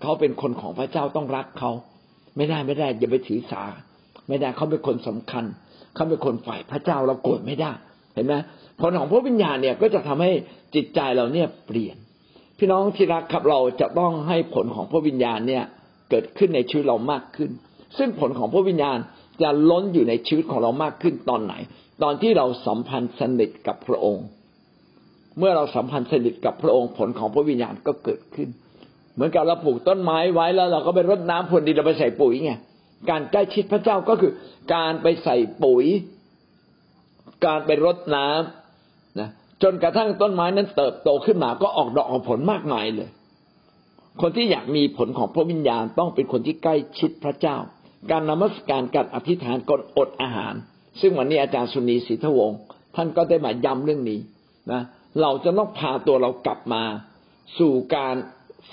เขาเป็นคนของพระเจ้าต้องรักเขา ไม่ได้ไม่ได้อย่าไปถือสา ไม่ได้เขาเป็นคนสำคัญ เขาเป็นคนฝ่ายพระเจ้าเราโกรธไม่ได้ เห็นไหมผลของพระวิญญาณเนี่ยก็จะทำให้จิตใจเราเนี่ยเปลี่ยน พี่น้องที่รักครับเราจะต้องให้ผลของพระวิญญาณเนี่ยเกิดขึ้นในชีวิตเรามากขึ้น ซึ่งผลของพระวิญญาณจะล้นอยู่ในชีวิตของเรามากขึ้นตอนไหน ตอนที่เราสัมพันธ์สนิทกับพระองค์ เมื่อเราสัมพันธ์สนิทกับพระองค์ผลของพระวิญญาณก็เกิดขึ้น เหมือนกับเราปลูกต้นไม้ไว้แล้ว เราก็ไปรดน้ำพรวนดินเราไปใส่ปุ๋ยไง การใกล้ชิดพระเจ้าก็คือ การไปใส่ปุ๋ย การไปรดน้ำนะจนกระทั่งต้นไม้นั้นเติบโตขึ้นมาก็ออกดอกออกผลมากมายเลย คนที่อยากมีผลของพระวิญญาณต้องเป็นคนที่ใกล้ชิดพระเจ้า การนมัสการการอธิษฐานก่อนอดอาหาร ซึ่งวันนี้อาจารย์สุนีศรีทวงศ์ท่านก็ได้มาย้ำเรื่องนี้นะเราจะต้องพาตัวเรากลับมา สู่การ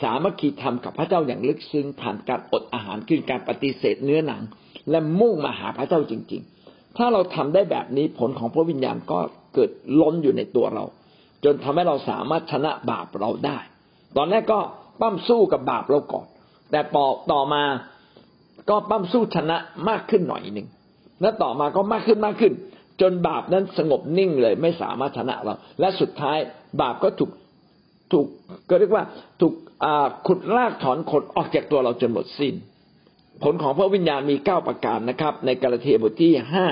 สามัคคีธรรมกับพระเจ้าอย่างลึกซึ้งผ่านการอดอาหารคือการปฏิเสธเนื้อหนัง และมุ่งมาหาพระเจ้าจริง ๆ ถ้าเราทำได้แบบนี้ผลของพระวิญญาณก็เกิดล้นอยู่ในตัวเรา จนทำให้เราสามารถชนะบาปเราได้ ตอนแรกก็ปั้มสู้กับบาปเราก่อน แต่ปอต่อมาก็ปั้มสู้ชนะมากขึ้นหน่อยหนึ่งและต่อมาก็มากขึ้นมากขึ้น จนบาปนั้นสงบนิ่งเลยไม่สามารถชนะเรา และสุดท้ายบาปก็ถูก ถูกก็เรียกว่าถูกขุดรากถอนขนออกจากตัวเราจนหมดสิน้น ผลของพระวิญญาณมีเก้าประการนะครับ ในกาลเทียบทที่ห้า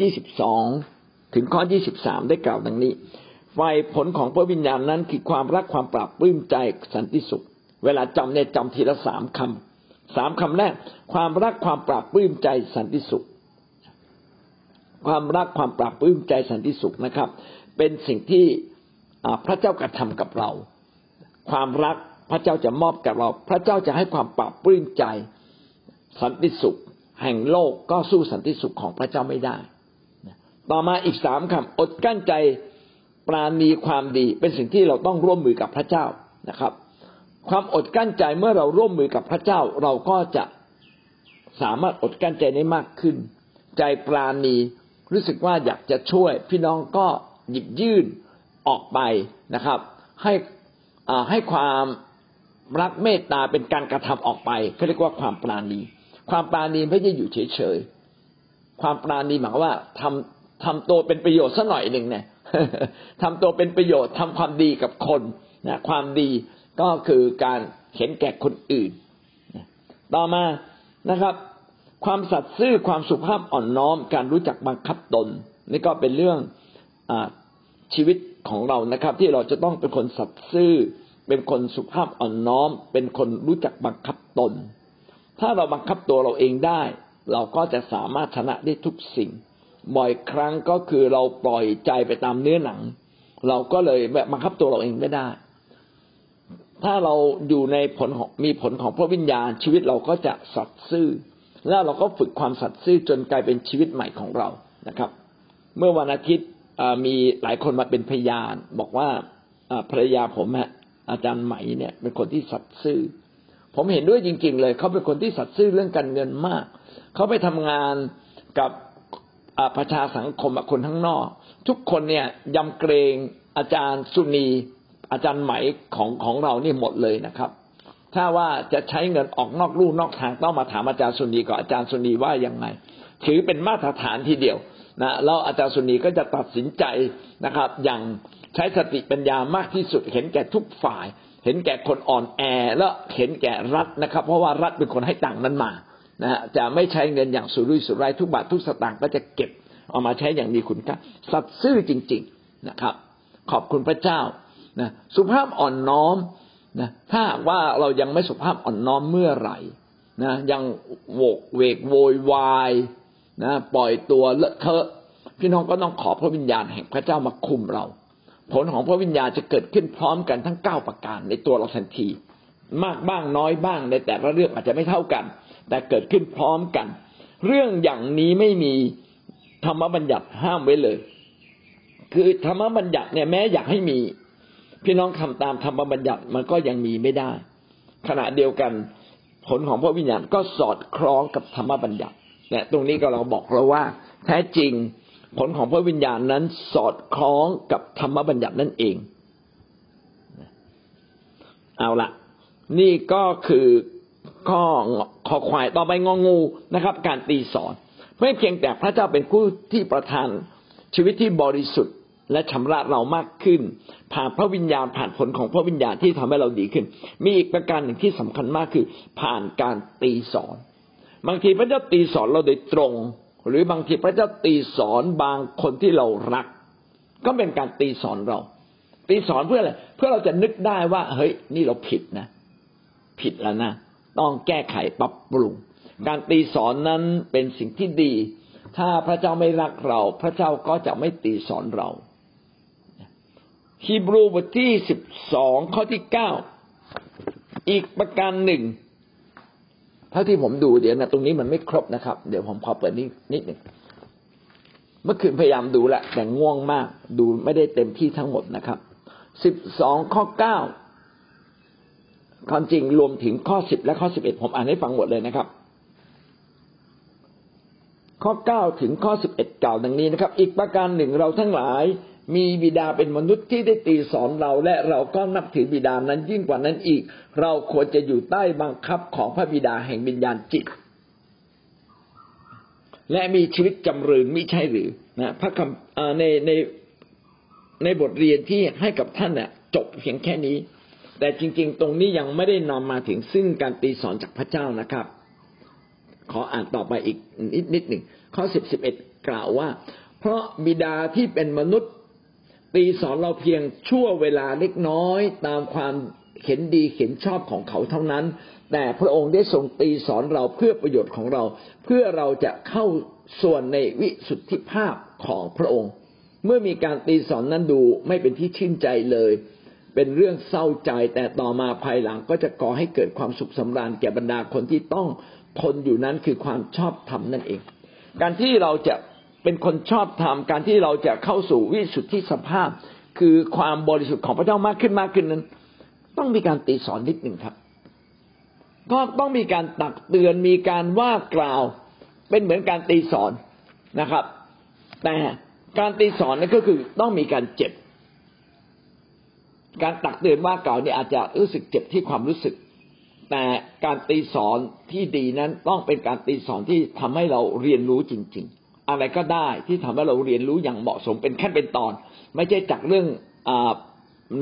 ยี่สิบสองถึงข้อยี่สิบสามได้กล่าวดังนี้ไฟผลของพระวิญญาณนั้นคือความรักความปราบปลื้มใจสันติสุข เวลาจำเนี่ยจำทีละสามคำสามคำแรก ความรักความปราบปลื้มใจสันติสุข ความรักความปราบปลื้มใจสันติสุขนะครับ เป็นสิ่งที่ พระเจ้ากระทำกับเรา ความรักพระเจ้าจะมอบกับเรา พระเจ้าจะให้ความปรับปลื้มใจ สันติสุข แห่งโลกก็สู้สันติสุขของพระเจ้าไม่ได้ ต่อมาอีกสามคำอดกั้นใจปราณีความดีเป็นสิ่งที่เราต้องร่วมมือกับพระเจ้านะครับ ความอดกั้นใจเมื่อเราร่วมมือกับพระเจ้า เราก็จะสามารถอดกั้นใจได้มากขึ้น ใจปราณีรู้สึกว่าอยากจะช่วย พี่น้องก็หยิบยื่น ออกไปนะครับ ให้ให้ความรักเมตตาเป็นการกระทำออกไปเขาเรียกว่าความปราณี ความปราณีไม่ใช่อยู่เฉยๆความปราณีหมายว่าทำทำตัวเป็นประโยชน์สักหน่อยหนึ่งเนี่ยทำตัวเป็นประโยชน์ทำความดีกับคนนะความดีก็คือการเห็นแก่คนอื่น ต่อมานะครับ ความสัตย์ซื่อความสุภาพอ่อนน้อม การรู้จักบังคับตน นี่ก็เป็นเรื่องอชีวิต ของเรานะครับ ที่เราจะต้องเป็นคนสัตย์ซื่อ เป็นคนสุภาพอ่อนน้อม เป็นคนรู้จักบังคับตน ถ้าเราบังคับตัวเราเองได้ เราก็จะสามารถชนะได้ทุกสิ่ง บ่อยครั้งก็คือเราปล่อยใจไปตามเนื้อหนัง เราก็เลยบบบังคับตัวเราเองไม่ได้ ถ้าเราอยู่ในผลของมีผลของพระวิญญาณชีวิตเราก็จะสัตย์ซื่อ แล้วเราก็ฝึกความสัตย์ซื่อจนกลายเป็นชีวิตใหม่ของเรานะครับ เมื่อวันอาทิตย์ มีหลายคนมาเป็นพยาน บอกว่าภรรยาผมฮะอาจารย์ไหมเนี่ย เป็นคนที่สัตย์ซื่อ ผมเห็นด้วยจริง ๆ เลย เขาเป็นคนที่สัตย์ซื่อเรื่องการเงินมาก เขาไปทำงานกับประชาสังคมคนข้งนอก ทุกคนเนี่ยยำเกรงอาจารย์สุนีอาจารย์ไหมของของเรานี่หมดเลยนะครับ ถ้าว่าจะใช้เงินออกนอกลู่นอกทางต้องมาถามอาจารย์สุนีก่อนอาจารย์สุนีว่ายังไง ถือเป็นมาตรฐานทีเดียว นะแล้วอาจารย์สุนีก็จะตัดสินใจนะครับ อย่างใช้สติปัญญามากที่สุด เห็นแก่ทุกฝ่าย เห็นแก่คนอ่อนแอแล้วเห็นแก่รัฐนะครับ เพราะว่ารัฐเป็นคนให้ตังค์นั้นมานะฮะจะไม่ใช้เงินอย่างสุรุ่ยสุร่ายทุกบาททุกสตางค์ก็จะเก็บเอามาใช้อย่างมีคุณค่าสัตย์ซื่อจริง ๆนะครับ ขอบคุณพระเจ้านะสุภาพอ่อนน้อมนะถ้าว่าเรายังไม่สุภาพอ่อนน้อมเมื่อไหร่นะยังโวกเวกโวยวาย นะปล่อยตัวเลอะเทอะพี่น้องก็ต้องขอพระวิญญาณแห่งพระเจ้ามาคุมเรา ผลของพระวิญญาณจะเกิดขึ้นพร้อมกันทั้งเก้าประการในตัวเราทันที มากบ้างน้อยบ้างในแต่ละเรื่องอาจจะไม่เท่ากัน แต่เกิดขึ้นพร้อมกัน เรื่องอย่างนี้ไม่มีธรรมบัญญัติห้ามไว้เลย คือธรรมบัญญัติเนี่ยแม้อยากให้มี พี่น้องทำตามธรรมบัญญัติมันก็ยังมีไม่ได้ ขณะเดียวกัน ผลของพระวิญญาณก็สอดคล้องกับธรรมบัญญัติ นี่ยตรงนี้ก็เราบอกเราว่า แท้จริงผลของพระวิญญาณนั้นสอดคล้องกับธรรมบัญญัตินั่นเอง เอาละนี่ก็คือข้อขอควายต่อไปงองูนะครับ การตีสอนไม่เพียงแต่พระเจ้าเป็นผู้ที่ประทานชีวิตที่บริสุทธิ์ และชำระเรามากขึ้น ผ่านพระวิญญาณผ่านผลของพระวิญญาณที่ทำให้เราดีขึ้น มีอีกประการหนึ่งที่สำคัญมากคือ ผ่านการตีสอน บางทีพระเจ้าตีสอนเราโดยตรง หรือบางทีพระเจ้าตีสอนบางคนที่เรารัก ก็เป็นการตีสอนเรา ตีสอนเพื่ออะไรเพื่อเราจะนึกได้ว่า เฮ้ย นี่เราผิดนะ ผิดแล้วนะต้องแก้ไขปรับปรุง การตีสอนนั้นเป็นสิ่งที่ดี ถ้าพระเจ้าไม่รักเรา พระเจ้าก็จะไม่ตีสอนเราฮีบรูบทที่สิบสองข้อที่เก้าอีกประการหนึ่ง เท่าที่ผมดูเดี๋ยวนะตรงนี้มันไม่ครบนะครับ เดี๋ยวผมขอเปิดนิดนิดหนึ่งเมื่อคืนพยายามดูแหละ แต่ง่วงมาก ดูไม่ได้เต็มที่ทั้งหมดนะครับสิบสองข้อเก้าความจริงรวมถึงข้อสิบและข้อสิบเอ็ดผมอ่านให้ฟังหมดเลยนะครับ ข้อเก้าถึงข้อสิบเอ็ดกล่าวดังนี้นะครับ อีกประการหนึ่งเราทั้งหลาย มีบิดาเป็นมนุษย์ที่ได้ตีสอนเราและเราก็นับถือบิดานั้นยิ่งกว่านั้นอีก เราควรจะอยู่ใต้บังคับของพระบิดาแห่งวิญญาณจิต และมีชีวิตจำเริญมิใช่หรือนะพระคำในในในบทเรียนที่ให้กับท่านเนี่ยจบเพียงแค่นี้ แต่จริง ๆ ตรงนี้ยังไม่ได้นำมาถึงซึ่งการตีสอนจากพระเจ้านะครับ ขออ่านต่อไปอีกนิดนิดหนึ่งข้อสิบสิบเอ็ดกล่าวว่า เพราะบิดาที่เป็นมนุษย์ ตีสอนเราเพียงชั่วเวลาเล็กน้อยตามความเห็นดีเห็นชอบของเขาเท่านั้น แต่พระองค์ได้ทรงตีสอนเราเพื่อประโยชน์ของเรา เพื่อเราจะเข้าส่วนในวิสุทธิภาพของพระองค์ เมื่อมีการตีสอนนั้นดูไม่เป็นที่ชื่นใจเลย เป็นเรื่องเศร้าใจแต่ต่อมาภายหลังก็จะก่อให้เกิดความสุขสำราญแก่บรรดาคนที่ต้องทนอยู่นั้นคือความชอบธรรมนั่นเอง การที่เราจะ เป็นคนชอบธรรมการที่เราจะเข้าสู่วิสุทธิสภาพ คือความบริสุทธิ์ของพระเจ้ามากขึ้นมากขึ้นนั้น ต้องมีการตีสอนนิดหนึ่งครับ ก็ต้องมีการตักเตือนมีการว่ากล่าว เป็นเหมือนการตีสอนนะครับ แต่การตีสอนนั่นก็คือต้องมีการเจ็บ การตักเตือนว่ากล่าวนี่อาจจะรู้สึกเจ็บที่ความรู้สึก แต่การตีสอนที่ดีนั้นต้องเป็นการตีสอนที่ทำให้เราเรียนรู้จริง ๆ อะไรก็ได้ที่ทำให้เราเรียนรู้อย่างเหมาะสมเป็นขั้นเป็นตอน ไม่ใช่จากเรื่องอ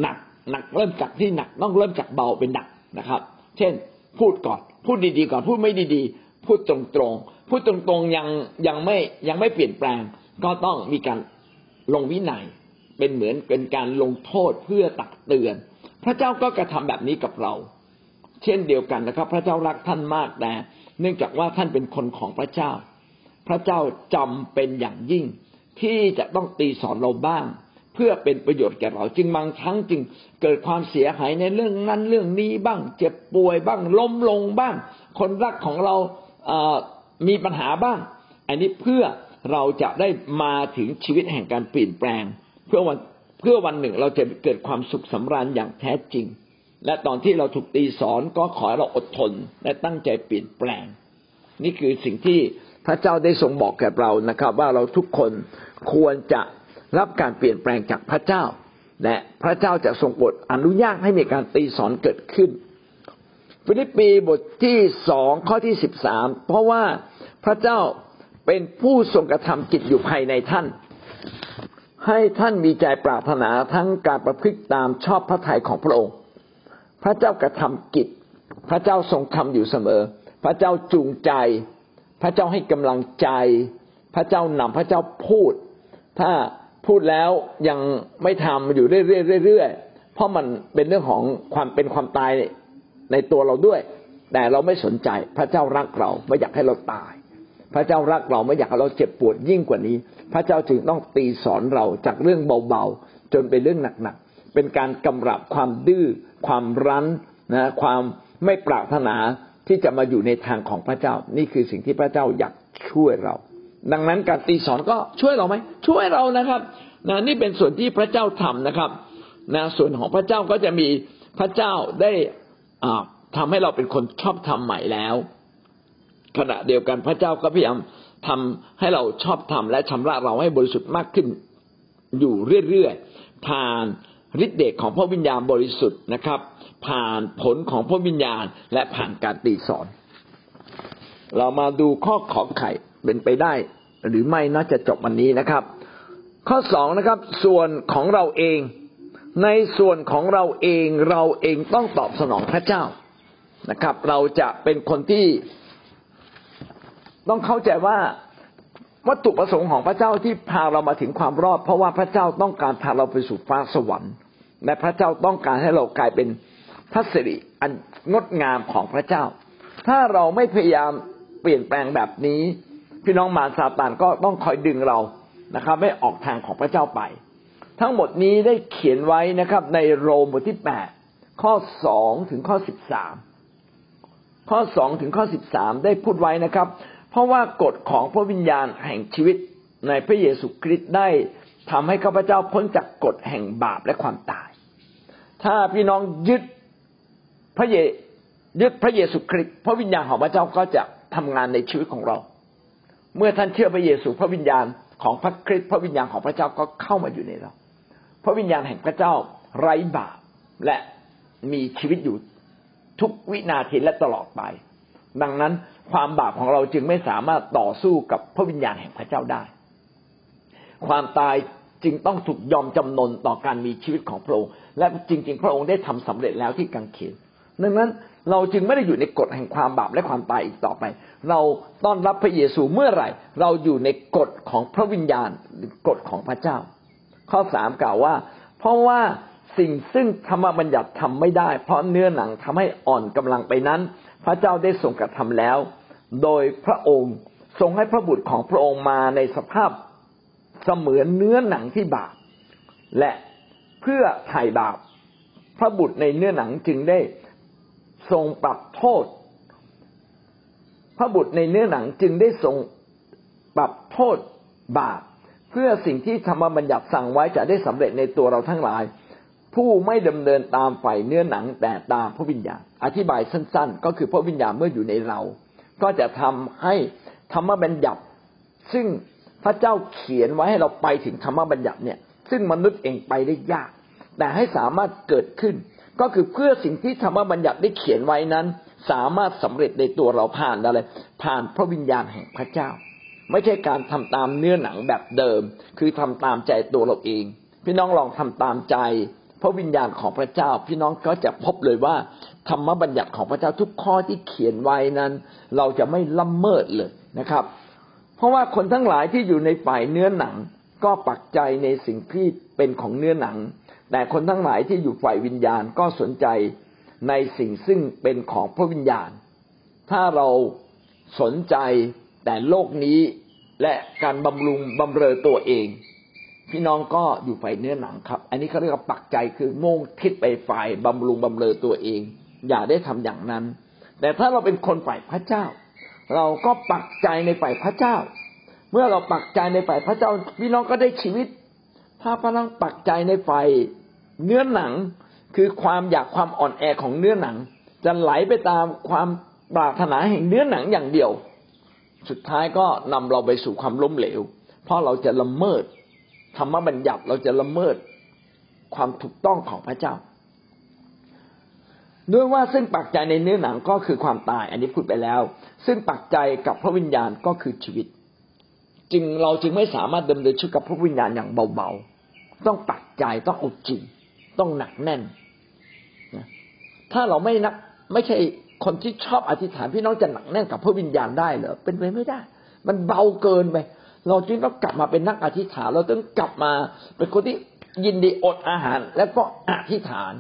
หนักหนักเริ่มจากที่หนักต้องเริ่มจากเบาเป็นหนักนะครับ เช่น พูดก่อน พูดดีๆก่อนพูดไม่ดีๆ พูดตรงๆพูดตรงๆยังยังไม่ยังไม่เปลี่ยนแปลง ก็ต้องมีการลงวินัยเป็นเหมือนเป็นการลงโทษเพื่อตักเตือน พระเจ้าก็กระทำแบบนี้กับเรา เช่นเดียวกันนะครับ พระเจ้ารักท่านมากแต่ เนื่องจากว่าท่านเป็นคนของพระเจ้า พระเจ้าจำเป็นอย่างยิ่ง ที่จะต้องตีสอนเราบ้าง เพื่อเป็นประโยชน์แก่เรา จึงบางครั้งจึงเกิดความเสียหายในเรื่องนั้นเรื่องนี้บ้าง เจ็บป่วยบ้างล้มลงบ้าง คนรักของเรามีปัญหาบ้าง อันนี้เพื่อเราจะได้มาถึงชีวิตแห่งการเปลี่ยนแปลง เพื่อวันเพื่อวันหนึ่งเราจะเกิดความสุขสำราญอย่างแท้จริง และตอนที่เราถูกตีสอนก็ขอให้เราอดทนและตั้งใจเปลี่ยนแปลง นี่คือสิ่งที่ พระเจ้าได้ทรงบอกแก่เรานะครับ ว่าเราทุกคนควรจะรับการเปลี่ยนแปลงจากพระเจ้า และพระเจ้าจะทรงบทอนุญาตให้มีการตีสอนเกิดขึ้น ฟิลิปปีบทที่สองข้อที่สิบสามเพราะว่าพระเจ้าเป็นผู้ทรงกระทำกิจอยู่ภายในท่าน ให้ท่านมีใจปรารถนาทั้งการประพฤติตามชอบพระทัยของพระองค์ พระเจ้ากระทำกิจ พระเจ้าทรงทำอยู่เสมอ พระเจ้าจูงใจ พระเจ้าให้กำลังใจ พระเจ้านำพระเจ้าพูด ถ้าพูดแล้วยังไม่ทำอยู่เรื่อยๆเพราะมันเป็นเรื่องของความเป็นความตายในตัวเราด้วย แต่เราไม่สนใจพระเจ้ารักเราไม่อยากให้เราตาย พระเจ้ารักเราไม่อยากให้เราเจ็บปวดยิ่งกว่านี้ พระเจ้าจึงต้องตีสอนเราจากเรื่องเบาๆจนเป็นเรื่องหนักๆเป็นการกำรับความดื้อความรั้นนะความไม่ปรารถนา ที่จะมาอยู่ในทางของพระเจ้า นี่คือสิ่งที่พระเจ้าอยากช่วยเรา ดังนั้นการตีสอนก็ช่วยเราไหมช่วยเรานะครับนะนี่เป็นส่วนที่พระเจ้าทำนะครับนะส่วนของพระเจ้าก็จะมีพระเจ้าได้ทำให้เราเป็นคนชอบทำใหม่แล้ว ขณะเดียวกันพระเจ้าก็พยายามทำให้เราชอบทำและชำระเราให้บริสุทธิ์มากขึ้น อยู่เรื่อยๆผ่านฤทธิเดชของพระวิญญาณบริสุทธิ์นะครับ ผ่านผลของพระวิญญาณ และผ่านการตีสอน เรามาดูข้อขอไข่เป็นไปได้ หรือไม่น่าจะจบวันนี้นะครับ ข้อสองนะครับ ส่วนของเราเอง ในส่วนของเราเองเราเองต้องตอบสนองพระเจ้านะครับ เราจะเป็นคนที่ต้องเข้าใจว่าวัตถุประสงค์ของพระเจ้าที่พาเรามาถึงความรอด เพราะว่าพระเจ้าต้องการพาเราไปสู่ฟ้าสวรรค์และพระเจ้าต้องการให้เรากลายเป็น พระสิริอันงดงามของพระเจ้า ถ้าเราไม่พยายามเปลี่ยนแปลงแบบนี้ พี่น้องมารซาตานก็ต้องคอยดึงเรานะครับไม่ออกทางของพระเจ้าไป ทั้งหมดนี้ได้เขียนไว้นะครับ ในโรมบทที่แปดข้อสองถึงข้อสิบสามข้อสองถึงข้อสิบสามได้พูดไว้นะครับ เพราะว่ากฎของพระวิญญาณแห่งชีวิตในพระเยซูคริสต์ได้ทำให้ข้าพเจ้าพ้นจากกฎแห่งบาปและความตาย ถ้าพี่น้องยึด พระเยยึดพระเยซูคริสต์พระวิญญาณของพระเจ้าก็จะทำงานในชีวิตของเรา เมื่อท่านเชื่อพระเยซูพระวิญญาณของพระคริสต์พระวิญญาณของพระเจ้าก็เข้ามาอยู่ในเรา พระวิญญาณแห่งพระเจ้าไร้บาปและมีชีวิตอยู่ทุกวินาทีและตลอดไป ดังนั้นความบาปของเราจึงไม่สามารถต่อสู้กับพระวิญญาณแห่งพระเจ้าได้ ความตายจึงต้องถูกยอมจำนนต่อการมีชีวิตของพระองค์ และจริง ๆ พระองค์ได้ทำสำเร็จแล้วที่กังเขน ดังนั้นเราจึงไม่ได้อยู่ในกฎแห่งความบาปและความตายอีกต่อไป เราต้อนรับพระเยซูเมื่อไหร่ เราอยู่ในกฎของพระวิญญาณหรือกฎของพระเจ้า ข้อสามกล่าวว่า เพราะว่าสิ่งซึ่งธรรมบัญญัติทำไม่ได้ เพราะเนื้อหนังทำให้อ่อนกำลังไปนั้น พระเจ้าได้ทรงกระทำแล้ว โดยพระองค์ทรงให้พระบุตรของพระองค์มาในสภาพเสมือนเนื้อหนังที่บาปและเพื่อไถ่บาป พระบุตรในเนื้อหนังจึงได้ ทรงปรับโทษ พระบุตรในเนื้อหนังจึงได้ทรงปรับโทษบาปเพื่อสิ่งที่ธรรมบัญญัติสั่งไว้จะได้สำเร็จในตัวเราทั้งหลาย ผู้ไม่ดำเนินตามฝ่ายเนื้อหนังแต่ตามพระวิญญาณอธิบายสั้น ๆ ก็คือพระวิญญาณเมื่ออยู่ในเรา ก็จะทำให้ธรรมบัญญัติ ซึ่งพระเจ้าเขียนไว้ให้เราไปถึงธรรมบัญญัติเนี่ย ซึ่งมนุษย์เองไปได้ยาก แต่ให้สามารถเกิดขึ้น ก็คือเพื่อสิ่งที่ธรรมบัญญัติได้เขียนไว้นั้น สามารถสำเร็จในตัวเราผ่านอะไร ผ่านพระวิญญาณแห่งพระเจ้า ไม่ใช่การทำตามเนื้อหนังแบบเดิม คือทำตามใจตัวเราเอง พี่น้องลองทำตามใจ พระวิญญาณของพระเจ้า พี่น้องก็จะพบเลยว่า ธรรมบัญญัติของพระเจ้าทุกข้อที่เขียนไว้นั้น เราจะไม่ละเมิดเลยนะครับ เพราะว่าคนทั้งหลายที่อยู่ในฝ่ายเนื้อหนังก็ปักใจในสิ่งที่เป็นของเนื้อหนัง แต่คนทั้งหลายที่อยู่ฝ่ายวิญญาณก็สนใจในสิ่งซึ่งเป็นของพระวิญญาณ ถ้าเราสนใจแต่โลกนี้และการบำรุงบำเรอตัวเอง พี่น้องก็อยู่ฝ่ายเนื้อหนังครับ อันนี้เขาเรียกว่าปักใจคือมุ่งทิศไปฝ่ายบำรุงบำเรอตัวเอง อย่าได้ทำอย่างนั้น แต่ถ้าเราเป็นคนฝ่ายพระเจ้า เราก็ปักใจในฝ่ายพระเจ้า เมื่อเราปักใจในฝ่ายพระเจ้า พี่น้องก็ได้ชีวิต ถ้าพลังปักใจในฝ่ายเนื้อหนังคือความอยากความอ่อนแอของเนื้อหนัง จะไหลไปตามความปรารถนาแห่งเนื้อหนังอย่างเดียว สุดท้ายก็นำเราไปสู่ความล้มเหลว เพราะเราจะละเมิดธรรมบัญญัติเราจะละเมิดความถูกต้องของพระเจ้า ด้วยว่าซึ่งปักใจในเนื้อหนังก็คือความตาย อันนี้พูดไปแล้ว ซึ่งปักใจกับพระวิญญาณก็คือชีวิต จึงเราจึงไม่สามารถดำเนินชีวิตกับพระวิญญาณอย่างเบาๆ ต้องปักใจต้องอดจริง ต้องหนักแน่นถ้าเราไม่นัก ไม่ใช่คนที่ชอบอธิษฐานพี่น้องจะหนักแน่นกับพระวิญญาณได้เหรอเป็นไปไม่ได้ มันเบาเกินไปเราจึงต้องกลับมาเป็นนักอธิษฐาน เราต้องกลับมาเป็นคนที่ยินดีอดอาหาร แล้วก็อธิษฐาน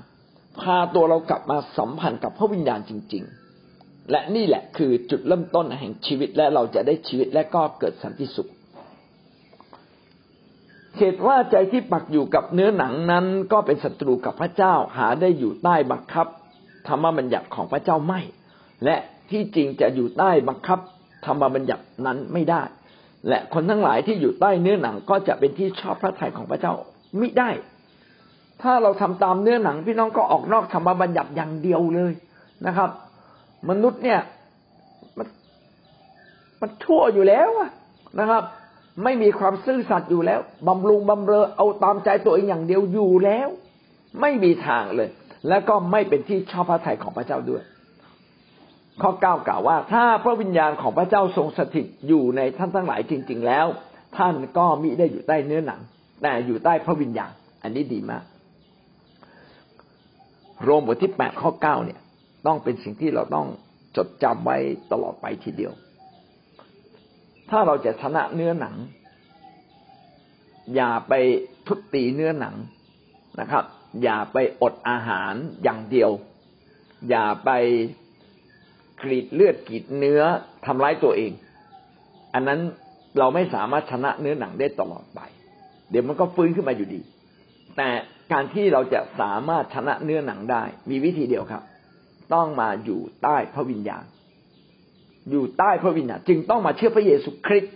พาตัวเรากลับมาสัมพันธ์กับพระวิญญาณจริง ๆ และนี่แหละคือจุดเริ่มต้นแห่งชีวิตและเราจะได้ชีวิตและก็เกิดสันติสุข เหตุว่าใจที่ปักอยู่กับเนื้อหนังนั้น ก็เป็นศัตรูกับพระเจ้าหาได้อยู่ใต้บังคับ ธรรมบัญญัติของพระเจ้าไม่ และที่จริงจะอยู่ใต้บังคับ ธรรมบัญญัตินั้นไม่ได้ และคนทั้งหลายที่อยู่ใต้เนื้อหนังก็จะเป็นที่ชอบพระทัยของพระเจ้ามิได้ ถ้าเราทำตามเนื้อหนังพี่น้องก็ออกนอกธรรมบัญญัติอย่างเดียวเลยนะครับ มนุษย์เนี่ยมันมันชั่วอยู่แล้วนะครับ ไม่มีความซื่อสัตย์อยู่แล้วบำรุงบำเรอเอาตามใจตัวเองอย่างเดียวอยู่แล้ว ไม่มีทางเลย และก็ไม่เป็นที่ชอบพระทัยของพระเจ้าด้วย ข้อเก้ากล่าวว่า ถ้าพระวิญญาณของพระเจ้าทรงสถิตอยู่ในท่านทั้งหลายจริง ๆ แล้ว ท่านก็มิได้อยู่ใต้เนื้อหนัง แต่อยู่ใต้พระวิญญาณ อันนี้ดีมาก โรมบทที่แปดข้อเก้าเนี่ย ต้องเป็นสิ่งที่เราต้องจดจำไว้ตลอดไปทีเดียว ถ้าเราจะชนะเนื้อหนัง อย่าไปทุบตีเนื้อหนังนะครับ อย่าไปอดอาหารอย่างเดียว อย่าไปกรีดเลือดกรีดเนื้อทำร้ายตัวเอง อันนั้นเราไม่สามารถชนะเนื้อหนังได้ตลอดไป เดี๋ยวมันก็ฟื้นขึ้นมาอยู่ดี แต่การที่เราจะสามารถชนะเนื้อหนังได้ มีวิธีเดียวครับ ต้องมาอยู่ใต้พระวิญญาณ อยู่ใต้พระวิญญาณจึงต้องมาเชื่อพระเยซูคริสต์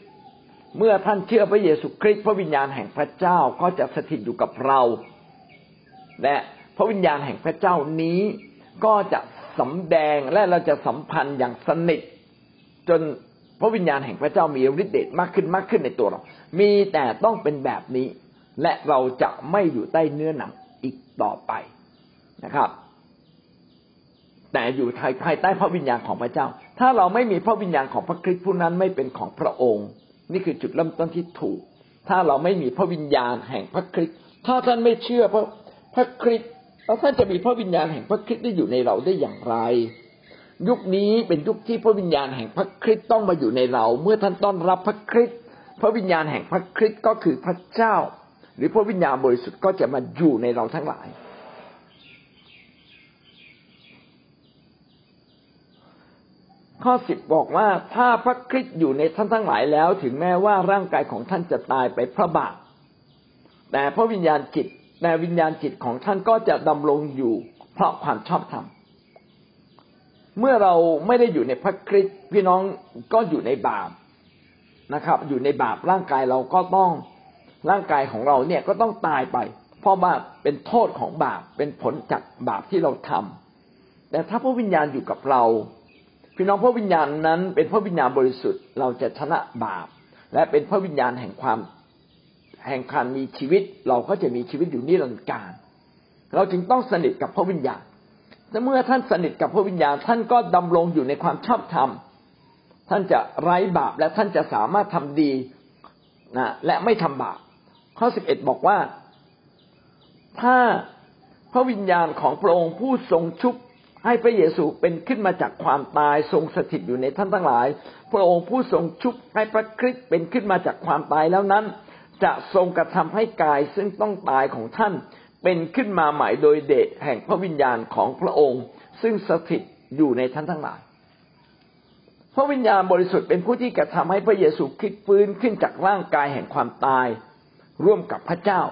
เมื่อท่านเชื่อพระเยซูคริสต์พระวิญญาณแห่งพระเจ้าก็จะสถิตอยู่กับเรา และพระวิญญาณแห่งพระเจ้านี้ก็จะสำแดงและเราจะสัมพันธ์อย่างสนิท จนพระวิญญาณแห่งพระเจ้ามีฤทธิ์เดชมากขึ้นมากขึ้นในตัวเรา มีแต่ต้องเป็นแบบนี้ และเราจะไม่อยู่ใต้เนื้อหนังอีกต่อไปนะครับ แต่อยู่ภายใต้พระวิญญาณของพระเจ้า ถ้าเราไม่มีพระวิญญาณของพระคริสต์ผู้นั้นไม่เป็นของพระองค์ นี่คือจุดเริ่มต้นที่ถูก ถ้าเราไม่มีพระวิญญาณแห่งพระคริสต์ถ้าท่านไม่เชื่อพระพระคริสต์แล้วท่านจะมีพระวิญญาณแห่งพระคริสต์ได้อยู่ในเราได้อย่างไร ยุคนี้เป็นยุคที่พระวิญญาณแห่งพระคริสต์ต้องมาอยู่ในเรา เมื่อท่านต้อนรับพระคริสต์พระวิญญาณแห่งพระคริสต์ก็คือพระเจ้า หรือพระวิญญาณบริสุทธิ์ก็จะมาอยู่ในเราทั้งหลาย ข้อสิบบอกว่าถ้าพระคริสต์อยู่ในท่านทั้งหลายแล้ว ถึงแม้ว่าร่างกายของท่านจะตายไปพระบาปแต่พระวิญญาณจิตแต่วิญญาณจิตของท่านก็จะดำรงอยู่ เพราะความชอบธรรมเมื่อเราไม่ได้อยู่ในพระคริสต์พี่น้องก็อยู่ในบาปนะครับ อยู่ในบาปร่างกายเราก็ต้องร่างกายของเราเนี่ยก็ต้องตายไป เพราะว่าเป็นโทษของบาปเป็นผลจากบาปที่เราทำแต่ถ้าพระวิญญาณอยู่กับเรา พี่น้องพระวิญญาณนั้น เป็นพระวิญญาณบริสุทธิ์เราจะชนะบาป และเป็นพระวิญญาณแห่งความแห่งการมีชีวิต เราก็จะมีชีวิตอยู่นิรันดร์การ เราจึงต้องสนิทกับพระวิญญาณแต่เมื่อท่านสนิทกับพระวิญญาณ ท่านก็ดำรงอยู่ในความชอบธรรม ท่านจะไร้บาปและท่านจะสามารถทำดีนะและไม่ทำบาปข้อสิบเอ็ดบอกว่า ถ้าพระวิญญาณของพระองค์ผู้ทรงชุบ ให้พระเยซูเป็นขึ้นมาจากความตายทรงสถิตอยู่ในท่านทั้งหลาย พระองค์ผู้ทรงชุบให้พระคริสต์เป็นขึ้นมาจากความตายแล้วนั้น จะทรงกระทำให้กายซึ่งต้องตายของท่าน เป็นขึ้นมาใหม่โดยเดชแห่งพระวิญญาณของพระองค์ ซึ่งสถิตอยู่ในท่านทั้งหลาย พระวิญญาณบริสุทธิ์เป็นผู้ที่กระทำให้พระเยซูคริสต์ฟื้นขึ้นจากร่างกายแห่งความตาย ร่วมกับพระเจ้า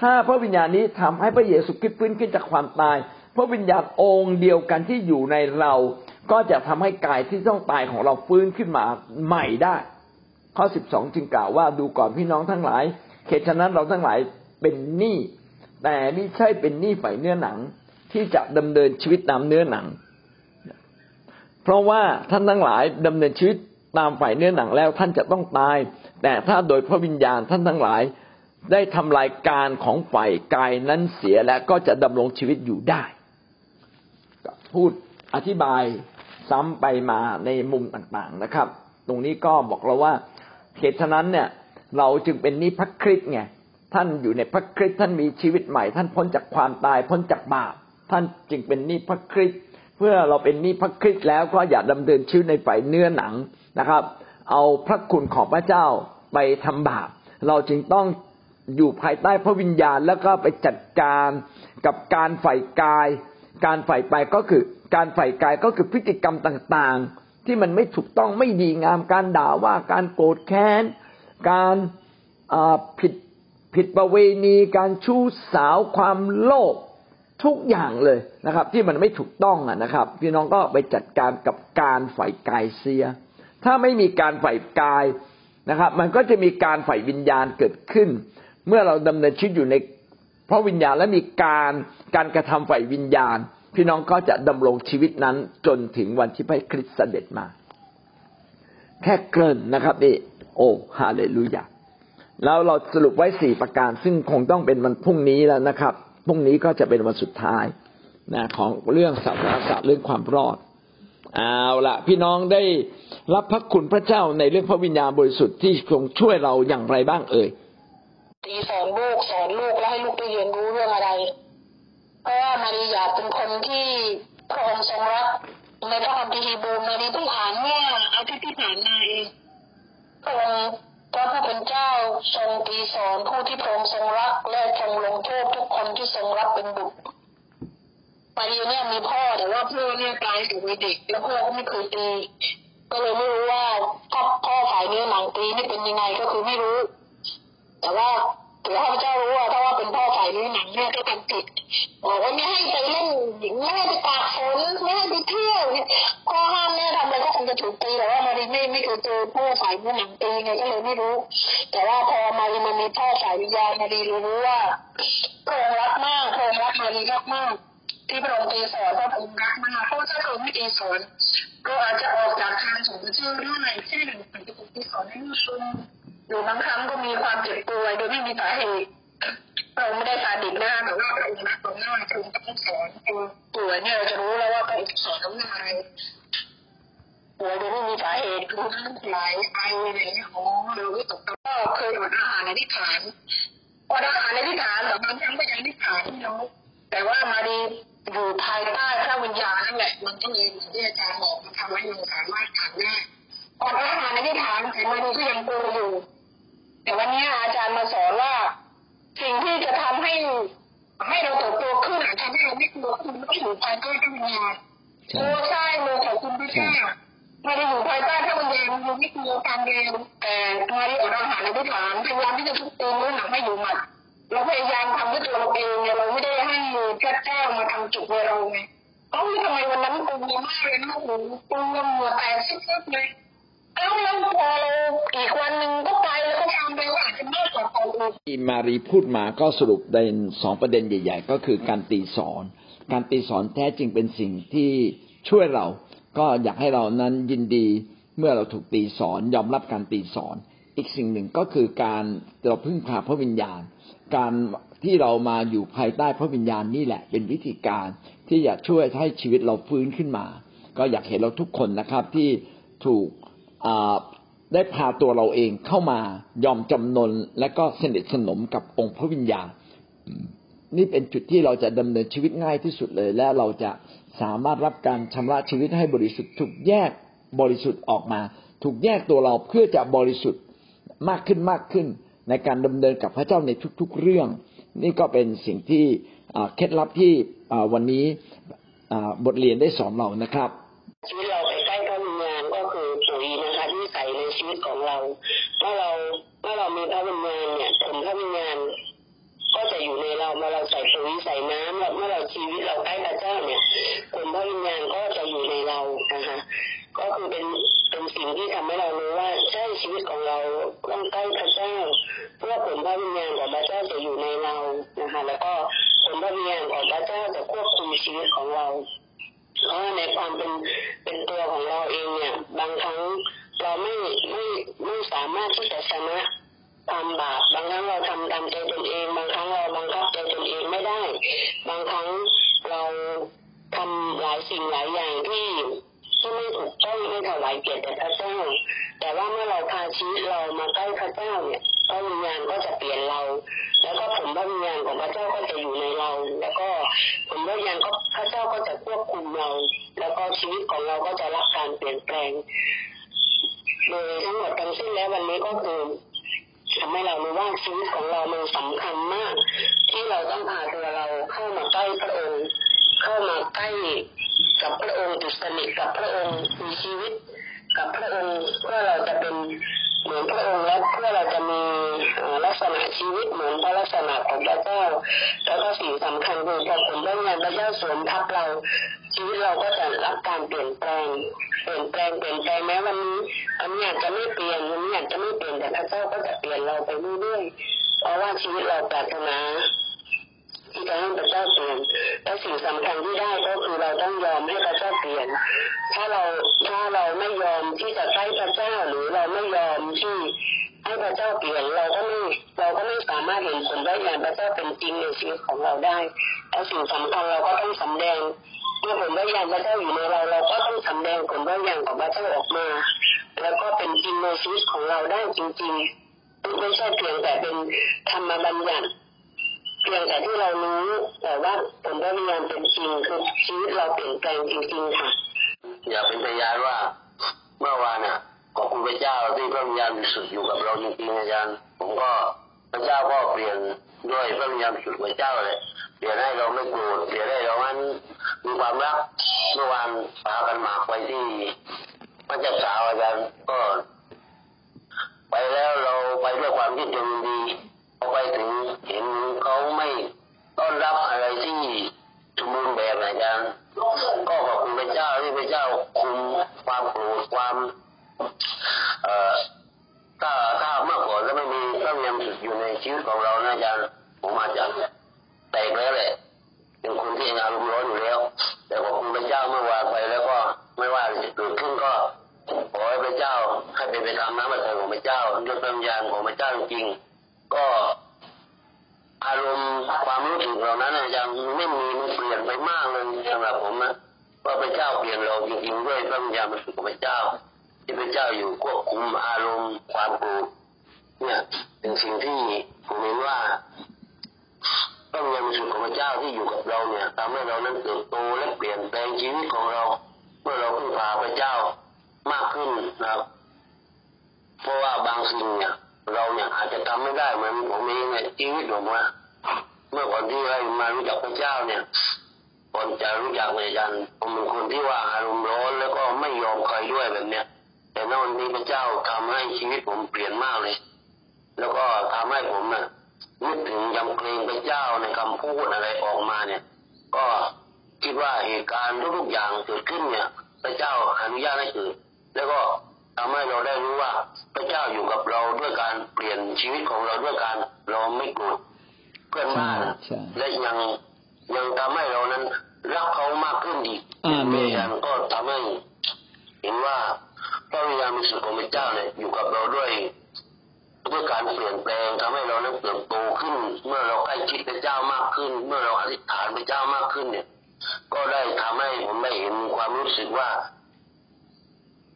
ถ้าพระวิญญาณนี้ทำให้พระเยซูคริสต์ฟื้นขึ้นจากความตาย พระวิญญาณองค์เดียวกันที่อยู่ในเรา ก็จะทำให้กายที่ต้องตายของเราฟื้นขึ้นมาใหม่ได้ ข้อสิบสองจึงกล่าวว่าดูก่อนพี่น้องทั้งหลายเหตุฉะนั้นเราทั้งหลายเป็นหนี้แต่ไม่ใช่เป็นหนี้ฝ่ายเนื้อหนังที่จะดำเนินชีวิตตามเนื้อหนัง เพราะว่าท่านทั้งหลายดำเนินชีวิตตามฝ่ายเนื้อหนังแล้วท่านจะต้องตาย แต่ถ้าโดยพระวิญญาณท่านทั้งหลายได้ทำลายการของฝ่ายกายนั้นเสียและก็จะดำรงชีวิตอยู่ได้ พูดอธิบายซ้ำไปมาในมุมต่างๆนะครับ ตรงนี้ก็บอกเราว่าเหตุฉะนั้นเนี่ย เราจึงเป็นนิพคริสไงท่านอยู่ในพระคริสต์ท่านมีชีวิตใหม่ ท่านพ้นจากความตายพ้นจากบาปท่านจึงเป็นนิพคริสเพื่อเราเป็นนิพคริสแล้วก็อย่าดำเนินชีวิตในฝ่ายเนื้อหนังนะครับ เอาพระคุณของพระเจ้าไปทำบาปเราจึงต้องอยู่ภายใต้พระวิญญาณแล้วก็ไปจัดการกับการฝ่ายกาย การใฝ่ไปก็คือการใฝ่กายก็คือพฤติกรรมต่างๆ ที่มันไม่ถูกต้องไม่ดีงาม การด่าว่าการโกรธแค้น การผิดผิดประเวณีการชู้สาวความโลภทุกอย่างเลยนะครับ ที่มันไม่ถูกต้องนะครับ พี่น้องก็ไปจัดการกับการฝ่ายกายเสีย ถ้าไม่มีการฝ่ายกายนะครับ มันก็จะมีการฝ่ายวิญญาณเกิดขึ้น เมื่อเราดำเนินชีวิตอยู่ใน พราะวิญญาณและมีการการกระทำฝ่ายวิญญาณ พี่น้องก็จะดำรงชีวิตนั้นจนถึงวันที่พระคริสต์เสด็จมา แค่เกินนะครับนี่โอ้ฮาเลลูยาแล้วเราสรุปไว้สี่ประการ ซึ่งคงต้องเป็นวันพรุ่งนี้แล้วนะครับพรุ่งนี้ก็จะเป็นวันสุดท้ายนะของเรื่องสัพพะศาสตร์เรื่องความรอดเอาละพี่น้องได้รับพระคุณพระเจ้าในเรื่องพระวิญญาณบริสุทธิ์ที่ทรงช่วยเราอย่างไรบ้างเอ่ย ตีสอนลูกสอนลูกแล้วให้ลูกได้เรียนรู้เรื่องอะไร เพราะว่ามารีอยากเป็นคนที่พระองค์ทรงรักในพระคัมภีร์บูมารีเพิ่งอ่านเมื่ออาทิตย์ที่ผ่านมาเองพระองค์พระผู้เป็นเจ้าทรงตีสอนผู้ที่พระองค์ทรงรัก และทรงลงโทษทุกคนที่ทรงรับเป็นบุตรมารีเนี่ยมีพ่อแต่ว่าพ่อเนี่ยตายอยู่ในเด็ก แล้วพ่อก็ไม่เคยตีก็เลยไม่รู้ว่าพ่อพ่อฝ่ายเนื้อหนังตีนี่เป็นยังไงก็คือไม่รู้ แต่ว่าถือพระเจ้ารู้ว่าถ้าว่าเป็นพ่อฝ่ายนี้หนังเนี่ยก็ทำผิดบอกว่าไม่ให้ไปเล่นหญิงไม่ให้ไปตากฝนไม่ให้ไปเที่ยวเนี่ยข้อห้ามแม่ทำอะไรก็คงจะถูกตีแต่ว่ามารีไม่ไม่เคยเจอพ่อฝ่ายนี้หนังตีไงก็เลยไม่รู้ แต่ว่าพอมารีมันมีพ่อฝ่ายวิญญาณมารีรู้ว่าพระองค์รักมากพระองค์รักมารีมากมากที่พระองค์ตีสอนพระองค์รักมากเพราะถ้าพระองค์ไม่ตีสอนก็อาจจะออกจากทางของพระเจ้าได้เช่นพระองค์ตีสอนให้ลูกชม อยู่บางครั้งก็มีความเจ็บป่วยโดยไม่มีสาเหตุเราไม่ได้สาดิบหน้าแต่ว่าพระองค์รักเรามากพระอต้องสอนป่วยเนี่ยเราจะรู้แล้วว่าพระองค์สอนเราอะไรป่วยโดยไม่มีสาเหตุรู้ทั้งไหลไออะไรเงี้ยโอ้เราก็ตกก็เคยอดอาหารในที่ฐานอดอาหารในที่ฐานแต่บางครั้งก็ยังที่ฐานที่เราแต่ว่ามาดีอยู่ภายใต้พระวิญญาณนั่นแหละมันก็เลยเหมือนที่อาจารย์บอกมันทำให้เราสามารถทานได้อดอาหารในที่ฐานแต่มาดีก็ยังกลัวอยู่ แต่วันนี้อาจารย์มาสอนว่า สิ่งที่จะทำให้ให้เราเติบโตขึ้นทำให้เราไม่กลัวคุณไม่อยู่ภายใต้พระวิญญาตัวใช่มือของคุณพระเจ้าไม่ได้อยู่ภายใต้พระวิญญาณมันไม่กลัวการเรียนแต่มาที่อดอาหารในที่ฐานพยายามที่จะทุกตีนเรื่อหนักให้อยู่หมัดเราพยายามทำด้วยตัวเราเองเนี่ยเราไม่ได้ให้พระเจ้ามาทำจุกในเราไงเอ้าทำไมวันนั้นกูมีมากเลยนะโอ้โหกูยังหัวแตกซิบๆเลย แล้วแล้วพอเราอีกวันหนึ่งก็ไปแล้วก็ทำไปว่าอาจจะมากกว่าอื่นที่มารีพูดมาก็สรุปในสองประเด็นใหญ่ ๆ ก็คือการตีสอน การตีสอนแท้จริงเป็นสิ่งที่ช่วยเรา ก็อยากให้เรานั้นยินดีเมื่อเราถูกตีสอนยอมรับการตีสอน อีกสิ่งหนึ่งก็คือการเราพึ่งพาพระวิญญาณ การที่เรามาอยู่ภายใต้พระวิญญาณนี่แหละ เป็นวิธีการที่จะช่วยให้ชีวิตเราฟื้นขึ้นมา ก็อยากเห็นเราทุกคนนะครับที่ถูก ได้พาตัวเราเองเข้ามายอมจำนนและก็สนิทสนมกับองค์พระวิญญาณ นี่เป็นจุดที่เราจะดำเนินชีวิตง่ายที่สุดเลย และเราจะสามารถรับการชำระชีวิตให้บริสุทธิ์ถูกแยกบริสุทธิ์ออกมา ถูกแยกตัวเราเพื่อจะบริสุทธิ์มากขึ้นมากขึ้น ในการดำเนินกับพระเจ้าในทุก ๆ เรื่อง นี่ก็เป็นสิ่งที่เคล็ดลับที่วันนี้บทเรียนได้สอนเรานะครับชีวิตเราไปใเราเมื่อเราเมื่อเรามีพระวิญญาณเนี่ยผลพระวิญญาณก็จะอยู่ในเราเมื่อเราใส่ปุ๋ยใส่น้ำเมื่อเราชีวิตเราใกล้พระเจ้าเนี่ยผลพระวิญญาณก็จะอยู่ในเรานะคะก็คือเป็นเป็นสิ่งที่ทำให้เรารู้ว่าใช่ชีวิตของเราต้องใกล้พระเจ้าเพื่อผลพระวิญญาณของพระเจ้าจะอยู่ในเรานะคะแล้วก็ผลพระวิญญาณของพระเจ้าจะควบคุมชีวิตของเราเพราะในความเป็นเป็นตัวของเราเองเนี่ยบางครั้ง เราไม่ไม่ไม่สามารถที่จะชนะความบาปบางครั้งเราทำตามใจตนเอง บางครั้งเราบังคับใจตนเองไม่ได้ บางครั้งเราทำหลายสิ่งหลายอย่างที่ที่ไม่ถูกต้องไม่ถวายเกียรติแด่พระเจ้า แต่ว่าเมื่อเราพาชีวิตเรามาใกล้พระเจ้าเนี่ยพระวิญญาณก็จะเปลี่ยนเรา แล้วก็ผลพระวิญญาณของพระเจ้าก็จะอยู่ในเรา แล้วก็ผลพระวิญญาณก็พระเจ้าก็จะควบคุมเรา แล้วก็ชีวิตของเราก็จะรับการเปลี่ยนแปลง โดยทั้งหมดทั้งสิ้นแล้ววันนี้ก็คือทำให้เรารู้ว่าชีวิตของเรามันสำคัญมาก ที่เราต้องพาตัวเราเข้ามาใกล้พระองค์ เข้ามาใกล้กับพระองค์ติดสนิทกับพระองค์มีชีวิต กับพระองค์เพื่อเราจะเป็น เหมือนพระองค์และเพื่อเราจะมีลักษณะชีวิตเหมือนพระลักษณะของพระเจ้า แล้วก็สิ่งสำคัญคือพอผลได้งานพระเจ้าสวมทับเราชีวิตเราก็จะรับการเปลี่ยนแปลง เปลี่ยนแปลงเปลี่ยนแปลงแม้วันนี้อันนี้อาจจะไม่เปลี่ยนอันนี้อาจจะไม่เปลี่ยนแต่พระเจ้าก็จะเปลี่ยนเราไปเรื่อยๆเพราะว่าชีวิตเราปรารถนา ที่จะให้พระเจ้าเปลี่ยนและสิ่งสำคัญที่ได้ก็คือเราต้องยอมให้พระเจ้าเปลี่ยน ถ้าเราถ้าเราไม่ยอมที่จะใช้พระเจ้าหรือเราไม่ยอมที่ให้พระเจ้าเปลี่ยนเราก็ไม่เราก็ไม่สามารถเห็นผลได้อย่างพระเจ้าเป็นจริงในชีวิตของเราได้และสิ่งสำคัญเราก็ต้องสำแดงเมื่อผลได้อย่างพระเจ้าอยู่ในเราเราก็ต้องสำแดงผลได้อย่างของพระเจ้าออกมา แล้วก็เป็นจริงในชีวิตของเราได้จริงๆไม่ใช่เพียงแต่เป็นธรรมบัญญัติ เพียงแต่ที่เรารู้แต่ว่าผลได้ยานเป็นจริงคือชีวิตเราเปลี่ยนแปลงจริงๆค่ะอย่าเป็นพยานว่าเมื่อวานน่ะขอบคุณพระเจ้าที่พระวิญญาณบริสุทธิ์อยู่กับเราจริงๆอาจารย์ผมก็พระเจ้าก็เปลี่ยนด้วยพระวิญญาณบริสุทธิ์พระเจ้าเลยเปลี่ยนให้เราไม่โกรธเปลี่ยนให้เรานั้นมีความรักเมื่อวานพากันมาไปที่พระเจ้าสาวอาจารย์ก็ ไปแล้วเราไปด้วยความที่จงดี ไปถึงเห็นเขาไม่ต้อนรับอะไรที่สมบูรณ์แบบอาจารย์ก็ขอบคุณพระเจ้าที่พระเจ้าคุมความโกรธความเอ่อถ้าถ้าเมื่อก่อนแล้วไม่มีพระวิญญาณสุดอยู่ในชีวิตของเรานะอาจารย์ผมอาจจะแตกแล้วแหละเป็นคนที่งานรุมร้อนอยู่แล้ว แต่ขอบคุณพระเจ้าเมื่อวานไปแล้วก็ไม่ว่าจะเกิดขึ้นก็ขอให้พระเจ้าให้เป็นไปตามน้ำพระทัยของพระเจ้าด้วยพระวิญญาณของพระเจ้าจริงๆ ก็อารมณ์ความรู้สึกเหล่านั้นยังไม่มีมันเปลี่ยนไปมากเลยสำหรับผมนะว่าพระเจ้าเปลี่ยนเราจริงๆด้วยพระวิญญาณบริสุทธิ์ของพระเจ้า ที่พระเจ้าอยู่ควบคุมอารมณ์ความโกรธเนี่ยเป็นสิ่งที่ผมเห็นว่าพระวิญญาณบริสุทธิ์ของพระเจ้าที่อยู่กับเราเนี่ยทำให้เรานั้นเติบโตและเปลี่ยนแปลงชีวิตของเรา เมื่อเราพึ่งพาพระเจ้า มากขึ้นนะครับ เพราะว่าบางสิ่งเนี่ย เราเนี่ยอาจจะทำไม่ได้เหมือนผมเองเนี่ยชีวิตผมว่าเมื่อก่อนที่ให้มารู้จักพระเจ้าเนี่ยก่อนจะรู้จักอาจารย์ผมเป็นคนที่ว่าอารมณ์ร้อนแล้วก็ไม่ยอมใครด้วยแบบเนี้ยแต่นวันนี้พระเจ้าทำให้ชีวิตผมเปลี่ยนมากเลย แล้วก็ทำให้ผมน่ะนึกถึงยำเกรงพระเจ้าในคำพูดอะไรออกมาเนี่ย ก็คิดว่าเหตุการณ์ทุกๆอย่างเกิดขึ้นเนี่ย พระเจ้าอนุญาตให้เกิดแล้วก็ ทำให้เราได้รู้ว่าพระเจ้าอยู่กับเราด้วยการเปลี่ยนชีวิตของเราด้วยการเราไม่โกรธเพื่อนบ้านและยังยังทำให้เรานั้นรักเขามากขึ้นอีกอาเมนกันก็ทำให้เห็นว่าพระวิญญาณบริสุทธิ์ของพระเจ้าเนี่ยอยู่กับเราด้วยด้วยการเปลี่ยนแปลงทำให้เรานั้นเติบโตขึ้น เมื่อเราใกล้ชิดพระเจ้ามากขึ้น เมื่อเราอธิษฐานพระเจ้ามากขึ้นเนี่ย ก็ได้ทำให้ผมได้เห็นความรู้สึกว่า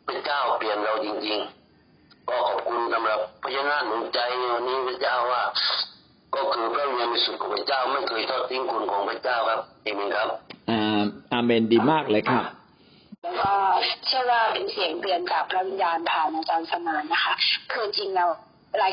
พระเจ้าเปลี่ยนเราจริงๆ ก็ขอบคุณสำหรับพยานาหนุนใจวันนี้พระเจ้าว่าขก็คือพระวิญญาณบริสุทธิ์ของพระเจ้าไม่เคยทอดทิ้งคุณของพระเจ้าครับเอเมนครับอ่าอาเมนดีมากเลยครับแล้วก็เชื่อว่าเป็นเสียงเตือนจากพระวิญญาณผ่านอาจารย์สมานนะคะคือจริงแล้วหลาย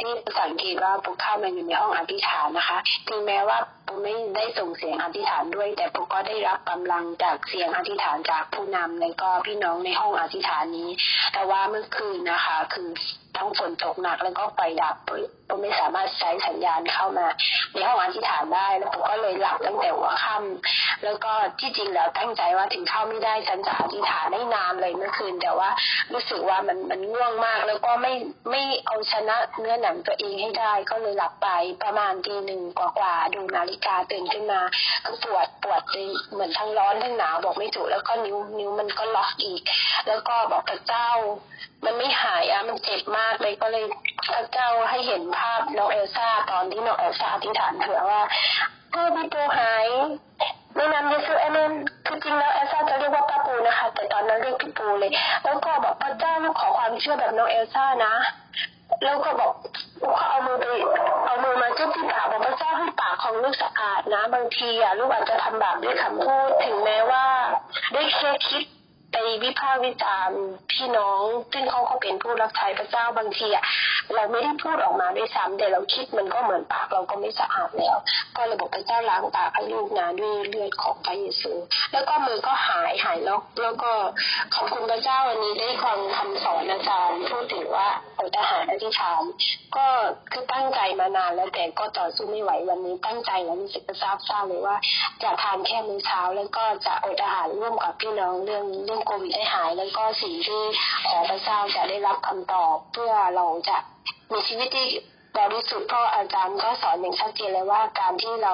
ที่สังเกตว่าปุ๊กเข้ามาอยู่ในห้องอธิษฐานนะคะ ถึงแม้ว่าปุ๊กไม่ได้ส่งเสียงอธิษฐานด้วย แต่ปุ๊กก็ได้รับกำลังจากเสียงอธิษฐานจากผู้นำและก็พี่น้องในห้องอธิษฐานนี้ แต่ว่าเมื่อคืนนะคะ คือทั้งฝนตกหนักแล้วก็ไฟดับ กไม่สามารถใช้สัญญาณเข้ามา ในห้องอธิษฐานได้แล้วปุ๊กก็เลยหลับตั้งแต่หัวค่ำแล้วก็ที่จริงแล้วตั้งใจว่าถึงเข้าไม่ได้ฉันจะอธิษฐานได้นานเลยเมื่อคืน แต่ว่ารู้สึกว่ามันมันง่วงมาก แล้วก็ไม่ไม่เอาชนะเนื้อหนังตัวเองให้ได้ ก็เลยหลับไปประมาณตีหนึ่งกว่าๆดูนาฬิกาตื่นขึ้นมาก็ปวดปวดเหมือนทั้งร้อนทั้งหนาวบอกไม่ถูกแล้วก็นิ้วนิ้วมันก็ล็อกอีก แล้วก็บอกพระเจ้า มันไม่หายอะมันเจ็บมากเลยก็เลยพระเจ้าให้เห็นภาพน้องเอลซ่าตอนที่น้องเอลซ่าอธิษฐานเผื่อว่าพ่อพี่ปูหายในนามเยซูเอเมนคือจริงแล้วเอลซ่าจะเรียกว่าป้าปูนะคะ แต่ตอนนั้นเรียกพี่ปูเลย แล้วก็บอกพระเจ้าลูกขอความเชื่อแบบน้องเอลซ่านะแล้วก็บอกเขาเอามือไปเอามือมาจุ๊บที่ปากบอกพระเจ้าให้ปากของลูกสะอาดนะ บางทีอะลูกอาจจะทำบาปด้วยคำพูดถึงแม้ว่าได้แค่คิด ไปวิพากษ์วิจารณ์พี่น้อง ซึ่งเขาก็เป็นผู้รับใช้พระเจ้าบางทีอะเราไม่ได้พูดออกมาด้วยซ้ำแต่เราคิดมันก็เหมือนปากเราก็ไม่สะอาดแล้ว ก็เลยบอกพระเจ้าล้างปากให้ลูกนะด้วยเลือดของพระเยซู แล้วก็มือก็หายหายล็อกแล้วก็ขอบคุณพระเจ้าวันนี้ได้ฟังคำสอนอาจารย์พูดถึงว่าอดอาหารอธิษฐานก็คือตั้งใจมานานแล้วแต่ก็ต่อสู้ไม่ไหววันนี้ตั้งใจแล้วรู้สึกทราบทราบเลยว่าจะทานแค่มื้อเช้า แล้วก็จะอดอาหารร่วมกับพี่น้องเรื่องเรื่องโควิดให้หาย แล้วก็สิ่งที่ขอพระเจ้าจะได้รับคำตอบเพื่อเราจะมีชีวิตที่บริสุทธิ์เพราะอาจารย์ก็สอนอย่างชัดเจนเลยว่าการที่เรา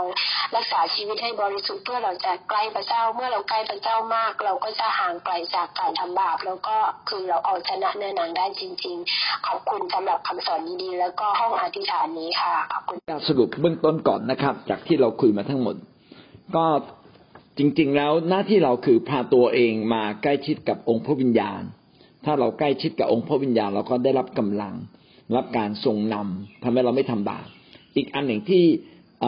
รักษาชีวิตให้บริสุทธิ์เพื่อเราจะใกล้พระเจ้า เมื่อเราใกล้พระเจ้ามาก เราก็จะห่างไกลจากการทำบาปแล้วก็คือเราเอาชนะเนื้อหนังได้จริง ๆ ขอบคุณสำหรับคำสอนดีๆแล้วก็ห้องอธิษฐานนี้ค่ะขอบคุณสรุปเบื้องต้นก่อนนะครับ จากที่เราคุยมาทั้งหมด ก็ จริง ๆ แล้วหน้าที่เราคือพาตัวเองมาใกล้ชิดกับองค์พระวิญญาณ ถ้าเราใกล้ชิดกับองค์พระวิญญาณเราก็ได้รับกำลัง รับการทรงนำทำให้เราไม่ทำบาปอีกอันหนึ่งที่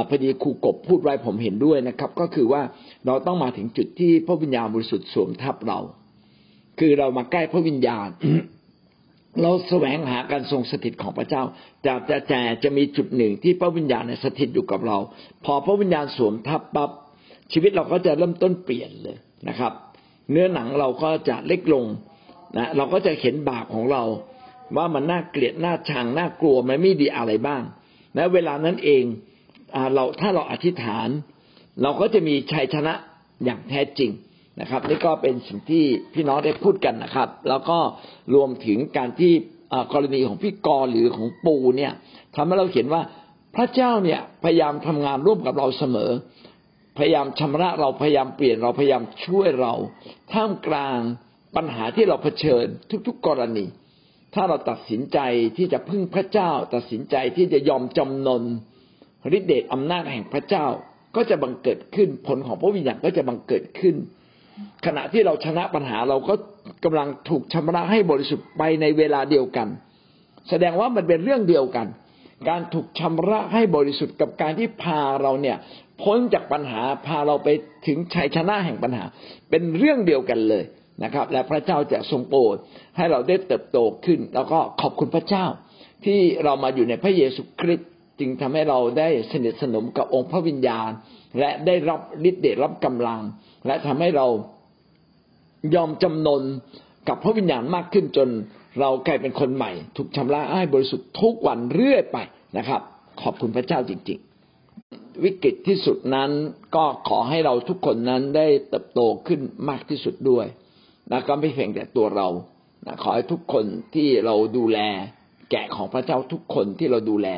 พอดีครูกบพูดไว้ผมเห็นด้วยนะครับ ก็คือว่าเราต้องมาถึงจุดที่พระวิญญาณบริสุทธิ์สวมทับเรา คือเรามาใกล้พระวิญญาณ เราแสวงหาการทรงสถิตของพระเจ้าแต่แต่แต่จะมีจุดหนึ่งที่พระวิญญาณสถิตอยู่กับเรา พอพระวิญญาณสวมทับปั๊บ ชีวิตเราก็จะเริ่มต้นเปลี่ยนเลยนะครับ เนื้อหนังเราก็จะเล็กลงนะเราก็จะเห็นบาปของเรา ว่ามันน่าเกลียดน่าชังน่ากลัวมันไม่ดีอะไรบ้างและเวลานั้นเองอเราถ้าเราอธิษฐาน เราก็จะมีชัยชนะอย่างแท้จริงนะครับ นี่ก็เป็นสิ่งที่พี่น้องได้พูดกันนะครับ แล้วก็รวมถึงการที่กรณีของพี่กรหรือของปูเนี่ยทำให้เราเห็นว่าพระเจ้าเนี่ยพยายามทำงานร่วมกับเราเสมอ พยายามชำระเราพยายามเปลี่ยนเราพยายามช่วยเราท่ามกลางปัญหาที่เราเผชิญทุกๆกรณี ถ้าเราตัดสินใจที่จะพึ่งพระเจ้า ตัดสินใจที่จะยอมจำนนฤทธิเดชอำนาจแห่งพระเจ้าก็จะบังเกิดขึ้นผลของพระวิญญาณก็จะบังเกิดขึ้น ขณะที่เราชนะปัญหาเราก็กำลังถูกชำระให้บริสุทธิ์ไปในเวลาเดียวกัน แสดงว่ามันเป็นเรื่องเดียวกัน การถูกชำระให้บริสุทธิ์กับการที่พาเราเนี่ย พ้นจากปัญหาพาเราไปถึงชัยชนะแห่งปัญหา เป็นเรื่องเดียวกันเลยนะครับ และพระเจ้าจะทรงโปรดให้เราได้เติบโตขึ้น แล้วก็ขอบคุณพระเจ้า ที่เรามาอยู่ในพระเยซูคริสต์จึงทำให้เราได้สนิทสนมกับองค์พระวิญญาณ และได้รับฤทธิ์เดชรับกำลัง และทำให้เรายอมจำนนกับพระวิญญาณมากขึ้นจน เรากลายเป็นคนใหม่ ถูกชำระให้บริสุทธิ์ทุกวันเรื่อยไปนะครับ ขอบคุณพระเจ้าจริง ๆ วิกฤตที่สุดนั้นก็ขอให้เราทุกคนนั้นได้เติบโตขึ้นมากที่สุดด้วยนะก็ไม่เพียงแต่ตัวเรานะขอให้ทุกคนที่เราดูแล แกะของพระเจ้าทุกคนที่เราดูแล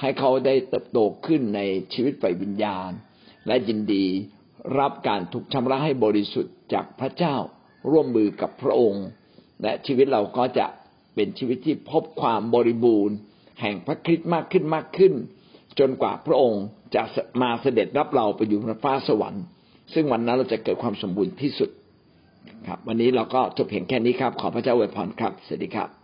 ให้เขาได้เติบโตขึ้นในชีวิตฝ่ายวิญญาณ และยินดีรับการถูกชำระให้บริสุทธิ์จากพระเจ้าร่วมมือกับพระองค์ และชีวิตเราก็จะเป็นชีวิตที่พบความบริบูรณ์ แห่งพระคริสต์มากขึ้นมากขึ้น จนกว่าพระองค์จะมาเสด็จรับเราไปอยู่บนฟ้าสวรรค์ ซึ่งวันนั้นเราจะเกิดความสมบูรณ์ที่สุดครับ วันนี้เราก็จบเพียงแค่นี้ครับ ขอพระเจ้าอวยพรครับสวัสดีครับ